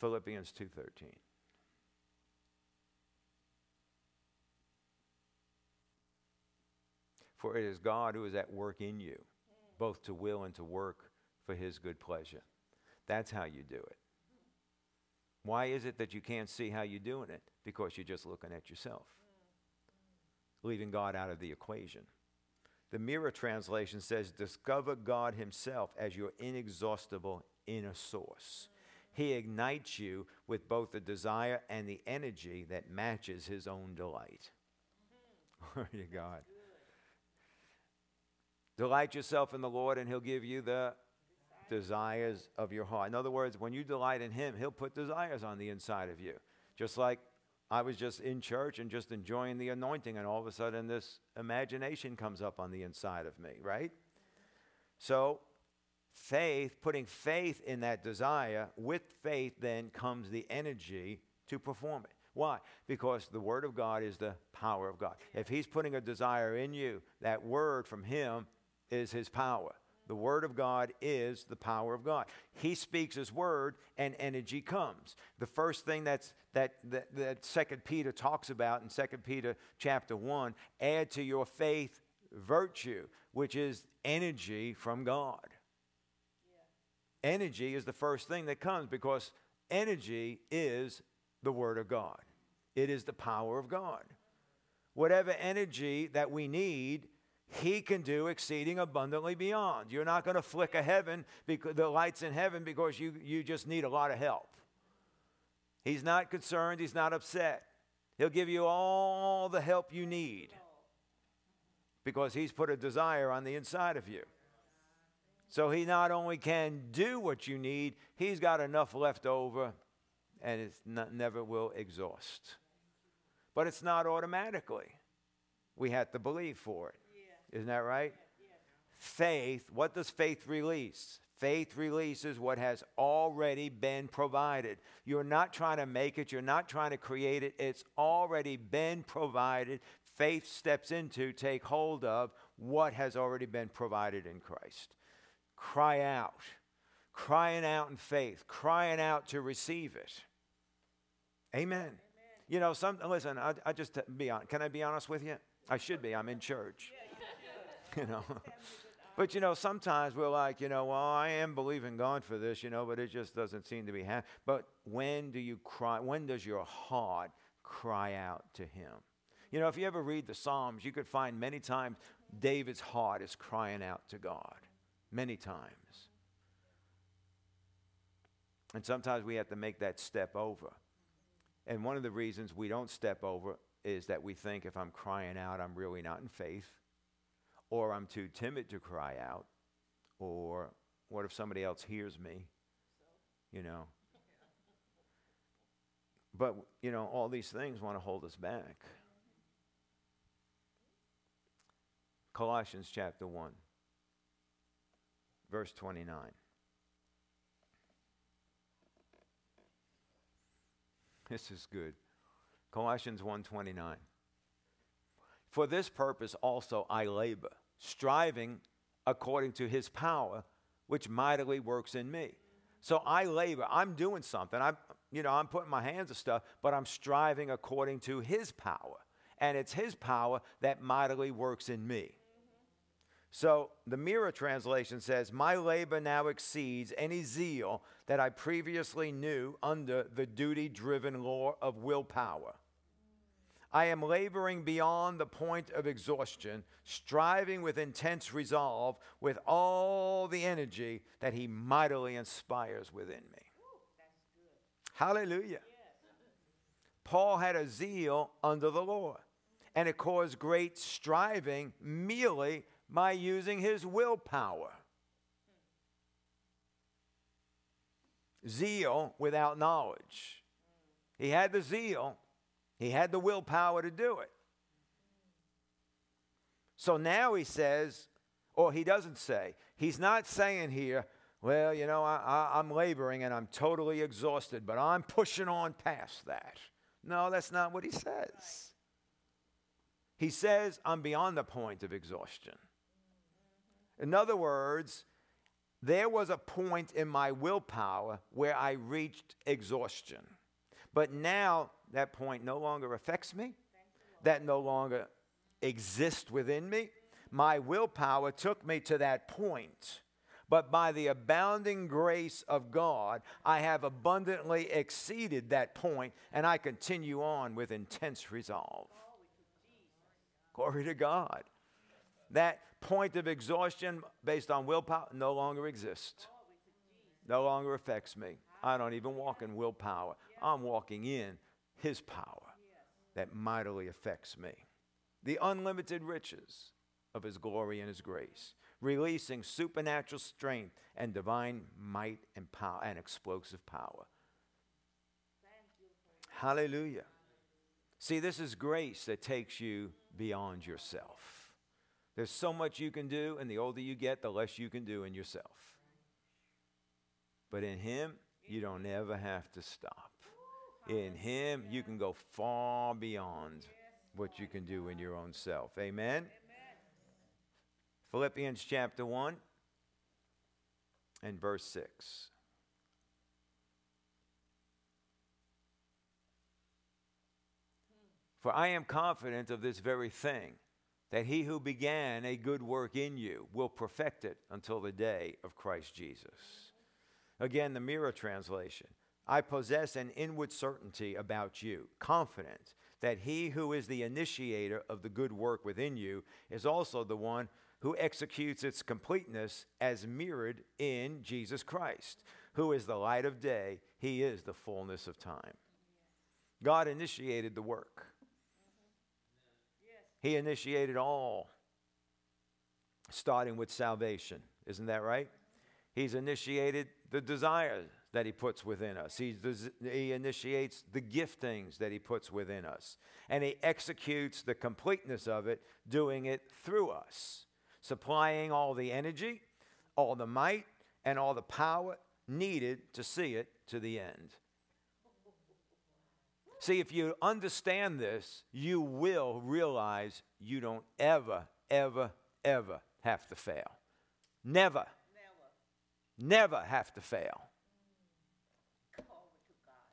[SPEAKER 1] Philippians 2:13 For it is God who is at work in you both to will and to work for his good pleasure. That's how you do it. Why is it that you can't see how you're doing it? Because you're just looking at yourself, leaving God out of the equation. The Mirror translation says, Discover God Himself as your inexhaustible inner source. He ignites you with both the desire and the energy that matches His own delight. Glory to God. Delight yourself in the Lord, and He'll give you the desires of your heart. In other words, when you delight in Him, He'll put desires on the inside of you. Just like I was just in church and just enjoying the anointing, and all of a sudden this imagination comes up on the inside of me, right? So, faith, putting faith in that desire, with faith then comes the energy to perform it. Why? Because the Word of God is the power of God. If He's putting a desire in you, that word from Him is His power. The Word of God is the power of God. He speaks His Word, and energy comes. The first thing that's, that, that, that Second Peter talks about in Second Peter chapter 1 add to your faith virtue, which is energy from God. Energy is the first thing that comes because energy is the Word of God, it is the power of God. Whatever energy that we need, he can do exceeding abundantly beyond. You're not going to flicker heaven because the lights in heaven because you, you just need a lot of help. He's not concerned, he's not upset. He'll give you all the help you need because he's put a desire on the inside of you. So he not only can do what you need, he's got enough left over and it never will exhaust. But it's not automatically. We have to believe for it. Isn't that right? Faith, what does faith release? Faith releases what has already been provided. You're not trying to make it, you're not trying to create it, it's already been provided. Faith steps into, take hold of what has already been provided in Christ. Cry out. crying out in faith, crying out to receive it. Amen. You know, some listen. I, I just uh, be on. Can I be honest with you? I should be. I'm in church. you know. But you know, sometimes we're like, you know, well, I am believing God for this, you know, but it just doesn't seem to be happening. But when do you cry? When does your heart cry out to Him? You know, if you ever read the Psalms, you could find many times David's heart is crying out to God. Many times. And sometimes we have to make that step over. And one of the reasons we don't step over is that we think if I'm crying out, I'm really not in faith, or I'm too timid to cry out, or what if somebody else hears me? You know. But, you know, all these things want to hold us back. Colossians chapter 1, verse 29. This is good. Colossians 1:29. For this purpose also I labor, striving according to his power which mightily works in me. So I labor, I'm doing something. I'm you know, I'm putting my hands to stuff, but I'm striving according to his power. And it's his power that mightily works in me. So the Mirror translation says, My labor now exceeds any zeal that I previously knew under the duty driven law of willpower. I am laboring beyond the point of exhaustion, striving with intense resolve with all the energy that He mightily inspires within me. Hallelujah. Yes. Paul had a zeal under the Lord, and it caused great striving merely by using his willpower. Zeal without knowledge. He had the zeal, he had the willpower to do it. So now he says, or he doesn't say, he's not saying here, well, you know, I, am laboring and I'm totally exhausted, but I'm pushing on past that. No, that's not what he says. He says, I'm beyond the point of exhaustion. In other words, there was a point in my willpower where I reached exhaustion. But now that point no longer affects me, that no longer exists within me. My willpower took me to that point. But by the abounding grace of God, I have abundantly exceeded that point and I continue on with intense resolve. Glory to God. That point of exhaustion based on willpower no longer exists. No longer affects me. I don't even walk in willpower. I'm walking in His power that mightily affects me. The unlimited riches of His glory and His grace, releasing supernatural strength and divine might and power and explosive power. Hallelujah. See, this is grace that takes you beyond yourself. There's so much you can do, and the older you get, the less you can do in yourself. But in Him, you don't ever have to stop. In Him, you can go far beyond what you can do in your own self. Amen? Philippians chapter 1 and verse 6. For I am confident of this very thing that he who began a good work in you will perfect it until the day of Christ Jesus. Again, the Mirror translation I possess an inward certainty about you, confident that he who is the initiator of the good work within you is also the one who executes its completeness as mirrored in Jesus Christ, who is the light of day, he is the fullness of time. God initiated the work. He initiated all, starting with salvation. Isn't that right? He's initiated the desires that He puts within us, He initiates the giftings that He puts within us, and He executes the completeness of it, doing it through us, supplying all the energy, all the might, and all the power needed to see it to the end. See, if you understand this, you will realize you don't ever, ever, ever have to fail. Never. never have to fail.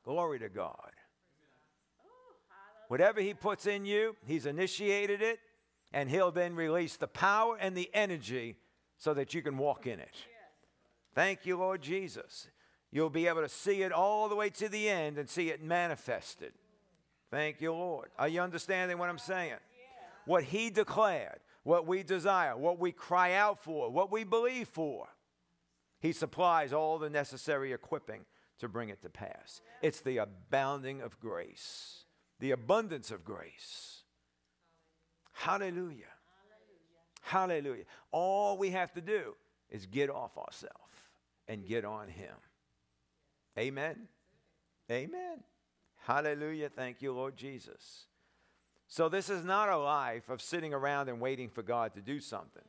[SPEAKER 1] Glory to God. Whatever He puts in you, He's initiated it, and He'll then release the power and the energy so that you can walk in it. Thank you, Lord Jesus. You'll be able to see it all the way to the end and see it manifested. Thank you, Lord. Are you understanding what I'm saying? What He declared, what we desire, what we cry out for, what we believe for. He supplies all the necessary equipping to bring it to pass. It's the abounding of grace, the abundance of grace. Hallelujah. Hallelujah. All we have to do is get off ourselves and get on Him. Amen. Amen. Hallelujah. Thank you, Lord Jesus. So, this is not a life of sitting around and waiting for God to do something.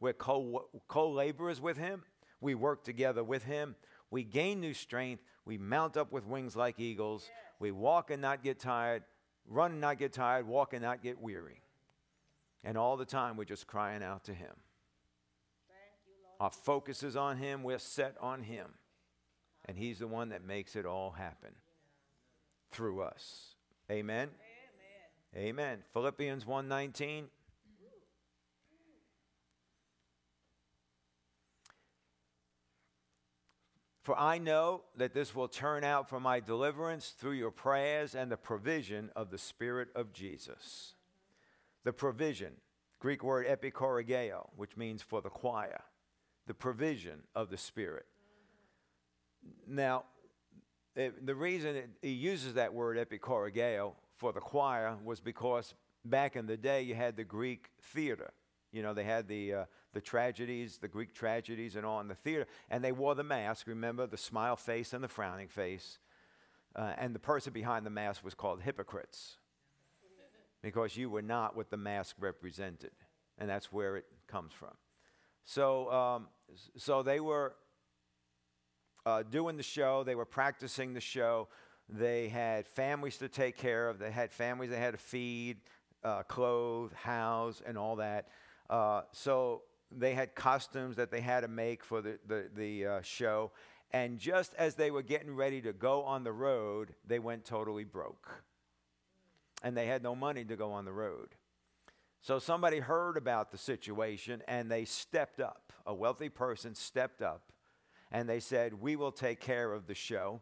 [SPEAKER 1] We're co laborers with Him. We work together with Him. We gain new strength. We mount up with wings like eagles. We walk and not get tired, run and not get tired, walk and not get weary. And all the time, we're just crying out to Him. Our focus is on Him. We're set on Him. And He's the one that makes it all happen through us. Amen. Amen. Amen. Philippians 1:19 For I know that this will turn out for my deliverance through your prayers and the provision of the Spirit of Jesus. The provision, Greek word epikorigeo, which means for the choir, the provision of the Spirit. Now, it, the reason it, he uses that word epikorigeo for the choir was because back in the day you had the Greek theater. You know, they had the, uh, the tragedies, the Greek tragedies, and all in the theater. And they wore the mask, remember, the smile face and the frowning face. Uh, and the person behind the mask was called hypocrites because you were not what the mask represented. And that's where it comes from. So, um, so they were uh, doing the show, they were practicing the show. They had families to take care of, they had families they had to feed, uh, clothe, house, and all that. Uh, so they had costumes that they had to make for the, the, the uh, show. And just as they were getting ready to go on the road, they went totally broke. And they had no money to go on the road. So somebody heard about the situation and they stepped up. A wealthy person stepped up and they said, We will take care of the show.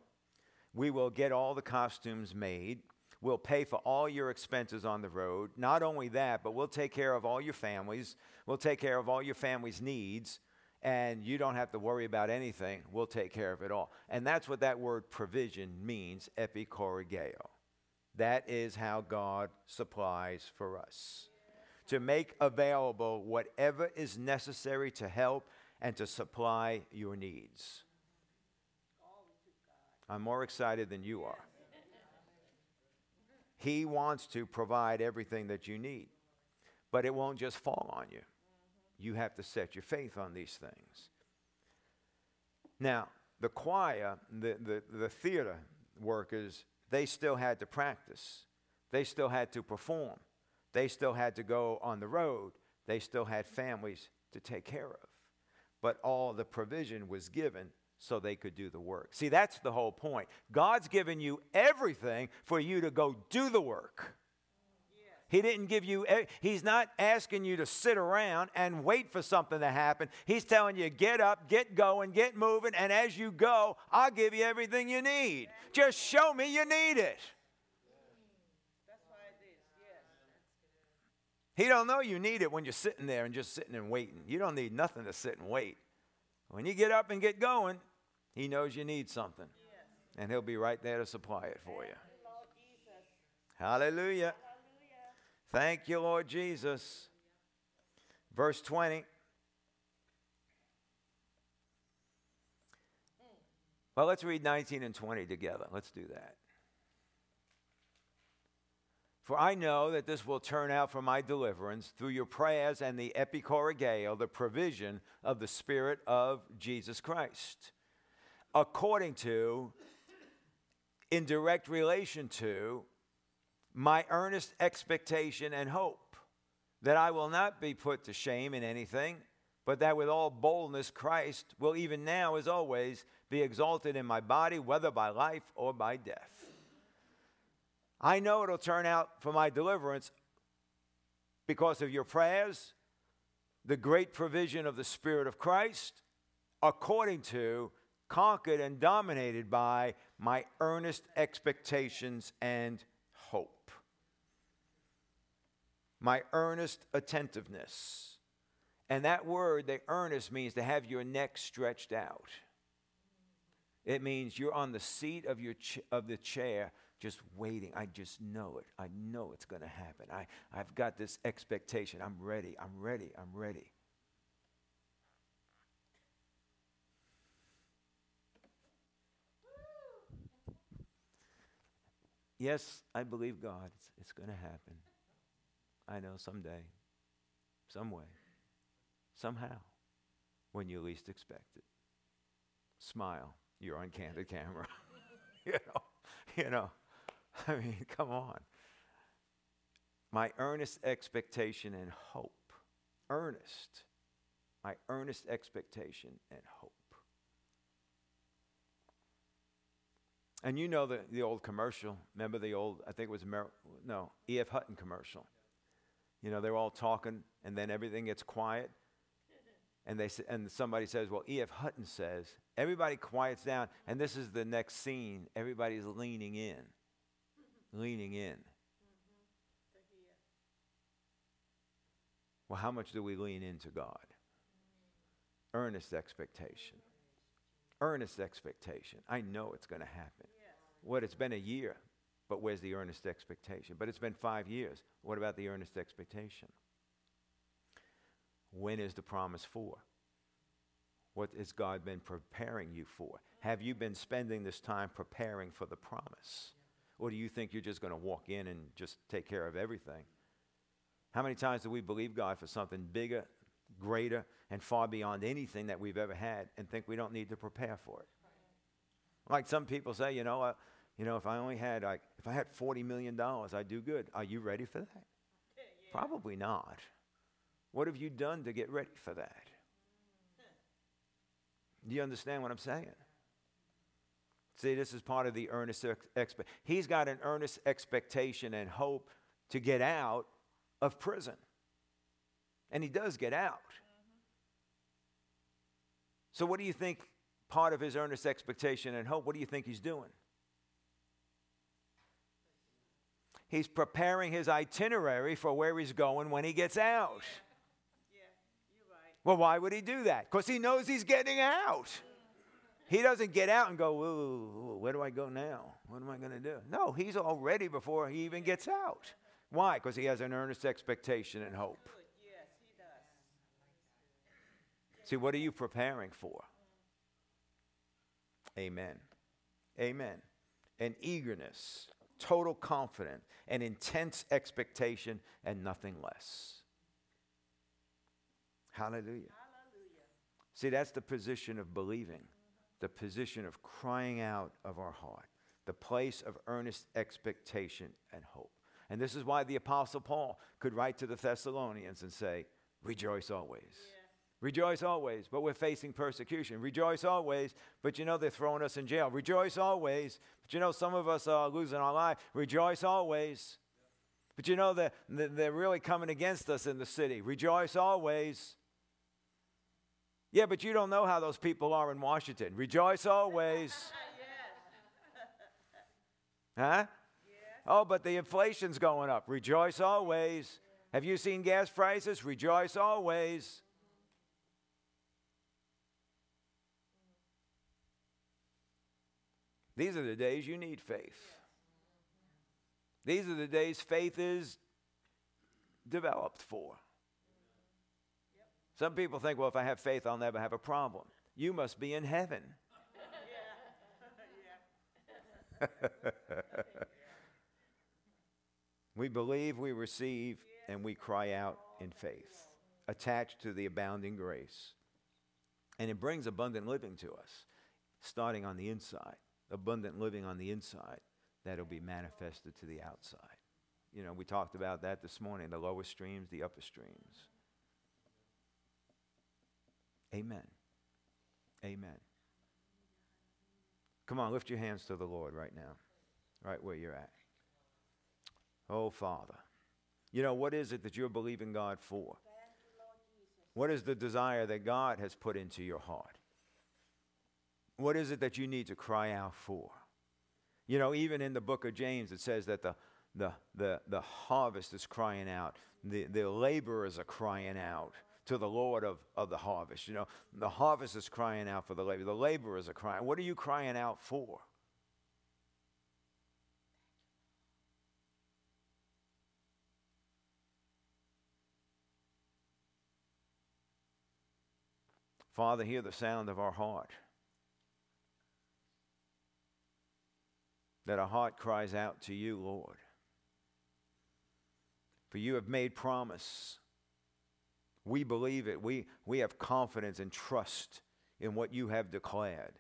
[SPEAKER 1] We will get all the costumes made. We'll pay for all your expenses on the road. Not only that, but we'll take care of all your families. We'll take care of all your family's needs. And you don't have to worry about anything. We'll take care of it all. And that's what that word provision means, epikorigeo. That is how God supplies for us. To make available whatever is necessary to help and to supply your needs. I'm more excited than you are. He wants to provide everything that you need, but it won't just fall on you. You have to set your faith on these things. Now, the choir, the, the, the theater workers, they still had to practice. They still had to perform. They still had to go on the road. They still had families to take care of. But all the provision was given so they could do the work. See, that's the whole point. God's given you everything for you to go do the work. He didn't give you, he's not asking you to sit around and wait for something to happen. He's telling you, get up, get going, get moving, and as you go, I'll give you everything you need. Just show me you need it. He don't know you need it when you're sitting there and just sitting and waiting. You don't need nothing to sit and wait. When you get up and get going, he knows you need something. Yes. And He'll be right there to supply it for you. Hallelujah. Hallelujah. Thank you, Lord Jesus. Verse 20. Well, let's read 19 and 20 together. Let's do that. For I know that this will turn out for my deliverance through your prayers and the epikorigeo, the provision of the Spirit of Jesus Christ according to, in direct relation to, my earnest expectation and hope that I will not be put to shame in anything, but that with all boldness Christ will even now, as always, be exalted in my body, whether by life or by death. I know it'll turn out for my deliverance because of your prayers, the great provision of the Spirit of Christ, according to, conquered, and dominated by my earnest expectations and hope. My earnest attentiveness. And that word, the earnest, means to have your neck stretched out. It means you're on the seat of, your ch- of the chair just waiting. I just know it. I know it's going to happen. I, I've got this expectation. I'm ready. I'm ready. I'm ready. Yes, I believe God. It's, it's going to happen. I know someday, some way, somehow, when you least expect it. Smile. You're on candid camera. you know, you know. I mean, come on. My earnest expectation and hope. Earnest. My earnest expectation and hope. And you know the, the old commercial. Remember the old, I think it was, Mer- no, E.F. Hutton commercial. You know, they're all talking, and then everything gets quiet. And, they, and somebody says, Well, E.F. Hutton says, everybody quiets down, and this is the next scene. Everybody's leaning in leaning in. Well, how much do we lean into God? Earnest expectation. Earnest expectation. I know it's going to happen. What? It's been a year, but where's the earnest expectation? But it's been five years. What about the earnest expectation? When is the promise for? What has God been preparing you for? Have you been spending this time preparing for the promise? Or do you think you're just going to walk in and just take care of everything? How many times do we believe God for something bigger, greater, and far beyond anything that we've ever had and think we don't need to prepare for it? Like some people say, you know, uh, you know, if I only had like, if I had forty million dollars, I'd do good. Are you ready for that? Yeah. Probably not. What have you done to get ready for that? Do you understand what I'm saying? See, this is part of the earnest expect. He's got an earnest expectation and hope to get out of prison. And he does get out. Mm-hmm. So, what do you think part of his earnest expectation and hope, what do you think he's doing? He's preparing his itinerary for where he's going when he gets out. Yeah. Yeah, right. Well, why would he do that? Because he knows he's getting out. He doesn't get out and go, where do I go now? What am I going to do? No, he's all ready before he even gets out. Why? Because he has an earnest expectation and hope. Yes, he does. See, what are you preparing for? Amen. Amen. An eagerness, total confidence, an intense expectation, and nothing less. Hallelujah. Hallelujah. See, that's the position of believing the position of crying out of our heart, the place of earnest expectation and hope. And this is why the Apostle Paul could write to the Thessalonians and say, Rejoice always. Yeah. Rejoice always, but we're facing persecution. Rejoice always, but you know they're throwing us in jail. Rejoice always, but you know some of us are losing our life. Rejoice always. But you know that they're really coming against us in the city. Rejoice always. Yeah, but you don't know how those people are in Washington. Rejoice always. huh? Oh, but the inflation's going up. Rejoice always. Have you seen gas prices? Rejoice always. These are the days you need faith. These are the days faith is developed for. Some people think, well, if I have faith, I'll never have a problem. You must be in heaven. we believe, we receive, and we cry out in faith, attached to the abounding grace. And it brings abundant living to us, starting on the inside. Abundant living on the inside that'll be manifested to the outside. You know, we talked about that this morning the lower streams, the upper streams. Amen. Amen. Come on, lift your hands to the Lord right now, right where you're at. Oh, Father. You know, what is it that you're believing God for? What is the desire that God has put into your heart? What is it that you need to cry out for? You know, even in the book of James, it says that the, the, the, the harvest is crying out, the, the laborers are crying out to the Lord of, of the harvest. You know, the harvest is crying out for the labor. The laborers are crying. What are you crying out for? Father, hear the sound of our heart. That our heart cries out to you, Lord. For you have made promise. We believe it. We, we have confidence and trust in what you have declared.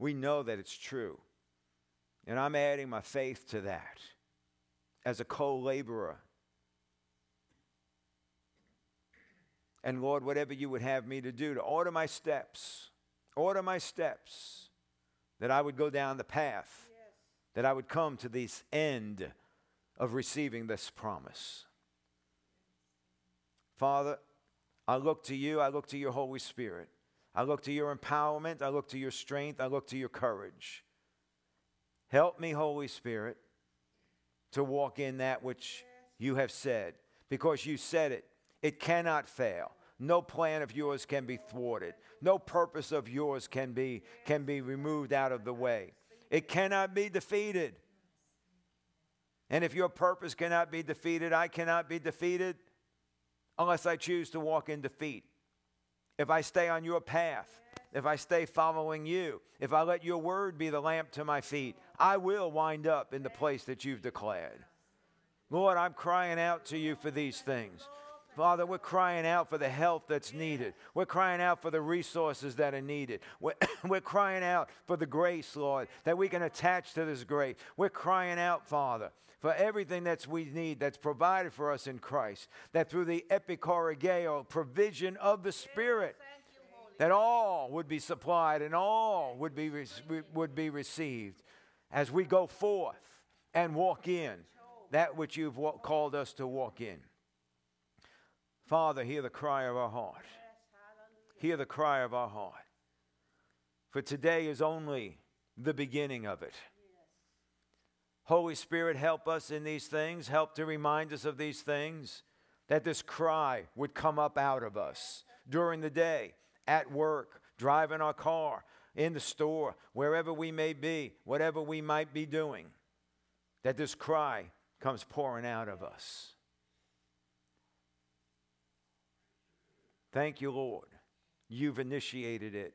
[SPEAKER 1] We know that it's true. And I'm adding my faith to that as a co laborer. And Lord, whatever you would have me to do, to order my steps, order my steps, that I would go down the path,
[SPEAKER 2] Yes.
[SPEAKER 1] that I would come to this end of receiving this promise. Father, I look to you, I look to your Holy Spirit. I look to your empowerment, I look to your strength, I look to your courage. Help me, Holy Spirit, to walk in that which you have said, because you said it. It cannot fail. No plan of yours can be thwarted. No purpose of yours can be, can be removed out of the way. It cannot be defeated. And if your purpose cannot be defeated, I cannot be defeated unless I choose to walk in defeat. If I stay on your path, if I stay following you, if I let your word be the lamp to my feet, I will wind up in the place that you've declared. Lord, I'm crying out to you for these things. Father, we're crying out for the help that's needed. We're crying out for the resources that are needed. We're, we're crying out for the grace, Lord, that we can attach to this grace. We're crying out, Father, for everything that we need that's provided for us in Christ, that through the epichoregia provision of the Spirit,
[SPEAKER 2] Thank you, Holy.
[SPEAKER 1] that all would be supplied and all would be, re- would be received as we go forth and walk in that which you've wa- called us to walk in. Father, hear the cry of our heart. Hear the cry of our heart. For today is only the beginning of it. Holy Spirit, help us in these things. Help to remind us of these things. That this cry would come up out of us during the day, at work, driving our car, in the store, wherever we may be, whatever we might be doing. That this cry comes pouring out of us. Thank you, Lord. You've initiated it,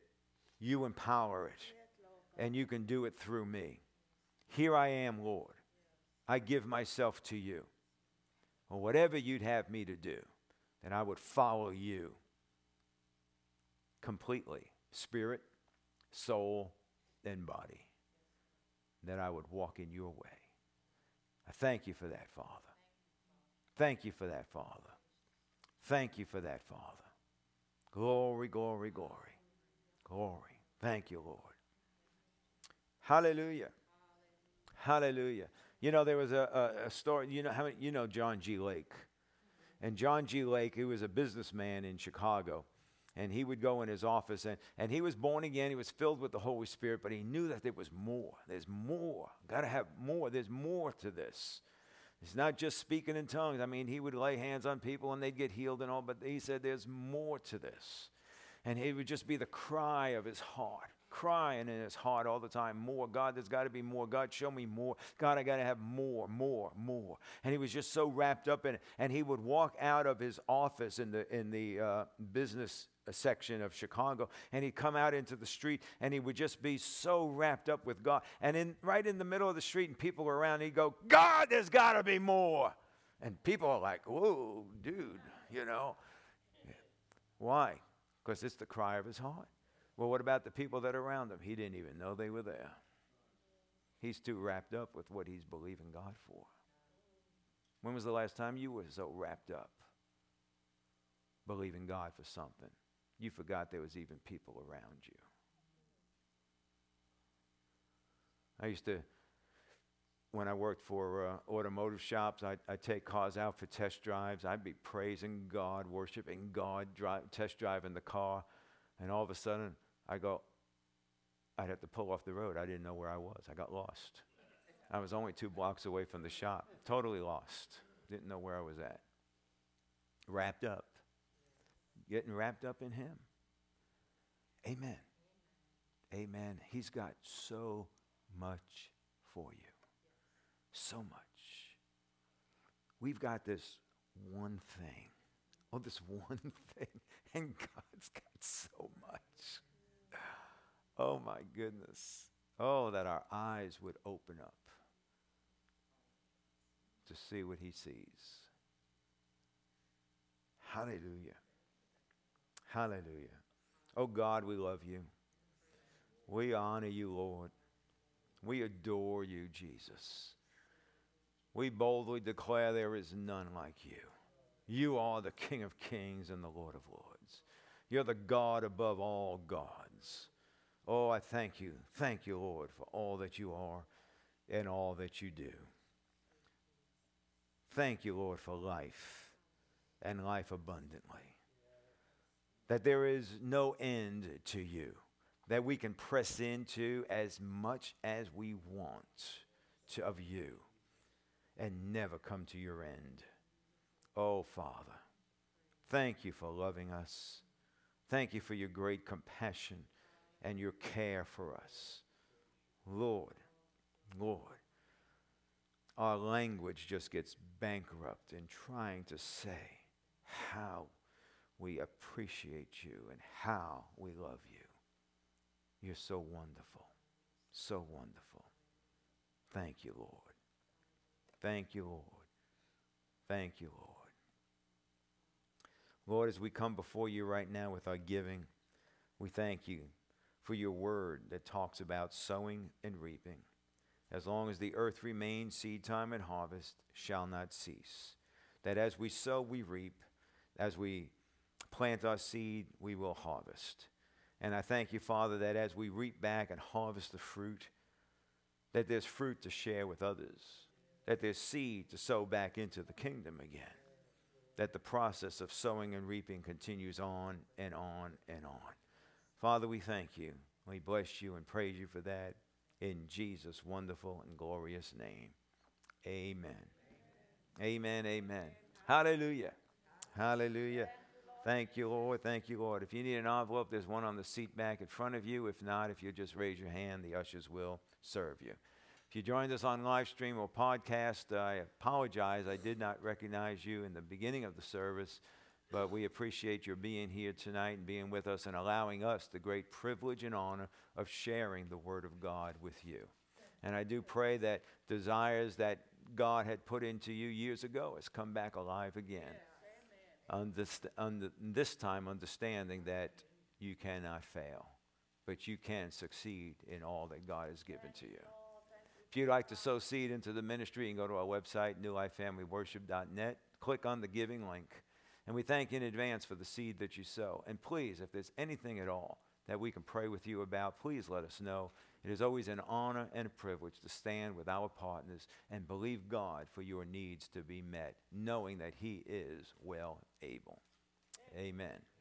[SPEAKER 1] you empower it, and you can do it through me. Here I am, Lord. I give myself to you. Or whatever you'd have me to do, that I would follow you completely spirit, soul, and body. That I would walk in your way. I thank you for that, Father. Thank you for that, Father. Thank you for that, Father. Glory, glory, glory. Glory. Thank you, Lord. Hallelujah. Hallelujah. You know, there was a, a, a story, you know, how many, you know John G. Lake. And John G. Lake, he was a businessman in Chicago. And he would go in his office, and, and he was born again. He was filled with the Holy Spirit, but he knew that there was more. There's more. Got to have more. There's more to this. It's not just speaking in tongues. I mean, he would lay hands on people and they'd get healed and all, but he said there's more to this. And it would just be the cry of his heart, crying in his heart all the time, more. God, there's got to be more. God, show me more. God, I got to have more, more, more. And he was just so wrapped up in it. And he would walk out of his office in the in the uh, business section of Chicago, and he'd come out into the street, and he would just be so wrapped up with God. And in right in the middle of the street, and people were around, he'd go, "God, there's got to be more." And people are like, "Whoa, dude," you know. Why? Because it's the cry of his heart. Well, what about the people that are around him? He didn't even know they were there. He's too wrapped up with what he's believing God for. When was the last time you were so wrapped up believing God for something? you forgot there was even people around you. I used to, when I worked for uh, automotive shops, I'd, I'd take cars out for test drives. I'd be praising God, worshiping God, drive, test driving the car. And all of a sudden, I go, I'd have to pull off the road. I didn't know where I was. I got lost. I was only two blocks away from the shop, totally lost. Didn't know where I was at. Wrapped up. Getting wrapped up in Him. Amen. Amen. He's got so much for you. So much. We've got this one thing. Oh, this one thing. And God's got so much. Oh, my goodness. Oh, that our eyes would open up to see what He sees. Hallelujah. Hallelujah. Oh, God, we love you. We honor you, Lord. We adore you, Jesus. We boldly declare there is none like you. You are the King of kings and the Lord of lords. You're the God above all gods. Oh, I thank you. Thank you, Lord, for all that you are and all that you do. Thank you, Lord, for life and life abundantly. That there is no end to you that we can press into as much as we want to, of you and never come to your end. Oh, Father, thank you for loving us. Thank you for your great compassion and your care for us. Lord, Lord, our language just gets bankrupt in trying to say how we appreciate you and how we love you. You're so wonderful. So wonderful. Thank you, Lord. Thank you, Lord. Thank you, Lord. Lord, as we come before you right now with our giving, we thank you for your word that talks about sowing and reaping. As long as the earth remains, seed time and harvest shall not cease. That as we sow, we reap. As we plant our seed, we will harvest. And I thank you, Father, that as we reap back and harvest the fruit, that there's fruit to share with others, that there's seed to sow back into the kingdom again, that the process of sowing and reaping continues on and on and on. Father, we thank you. We bless you and praise you for that in Jesus' wonderful and glorious name. Amen. Amen. Amen. amen. Hallelujah. Hallelujah. Thank you, Lord. Thank you, Lord. If you need an envelope, there's one on the seat back in front of you. If not, if you just raise your hand, the ushers will serve you. If you joined us on live stream or podcast, I apologize. I did not recognize you in the beginning of the service, but we appreciate your being here tonight and being with us and allowing us the great privilege and honor of sharing the Word of God with you. And I do pray that desires that God had put into you years ago has come back alive again. Underst- under, this time understanding that you cannot fail, but you can succeed in all that God has given to you. If you'd like to sow seed into the ministry, you can go to our website, newlifefamilyworship.net, click on the giving link. And we thank you in advance for the seed that you sow. And please, if there's anything at all that we can pray with you about, please let us know. It is always an honor and a privilege to stand with our partners and believe God for your needs to be met, knowing that He is well able. Amen.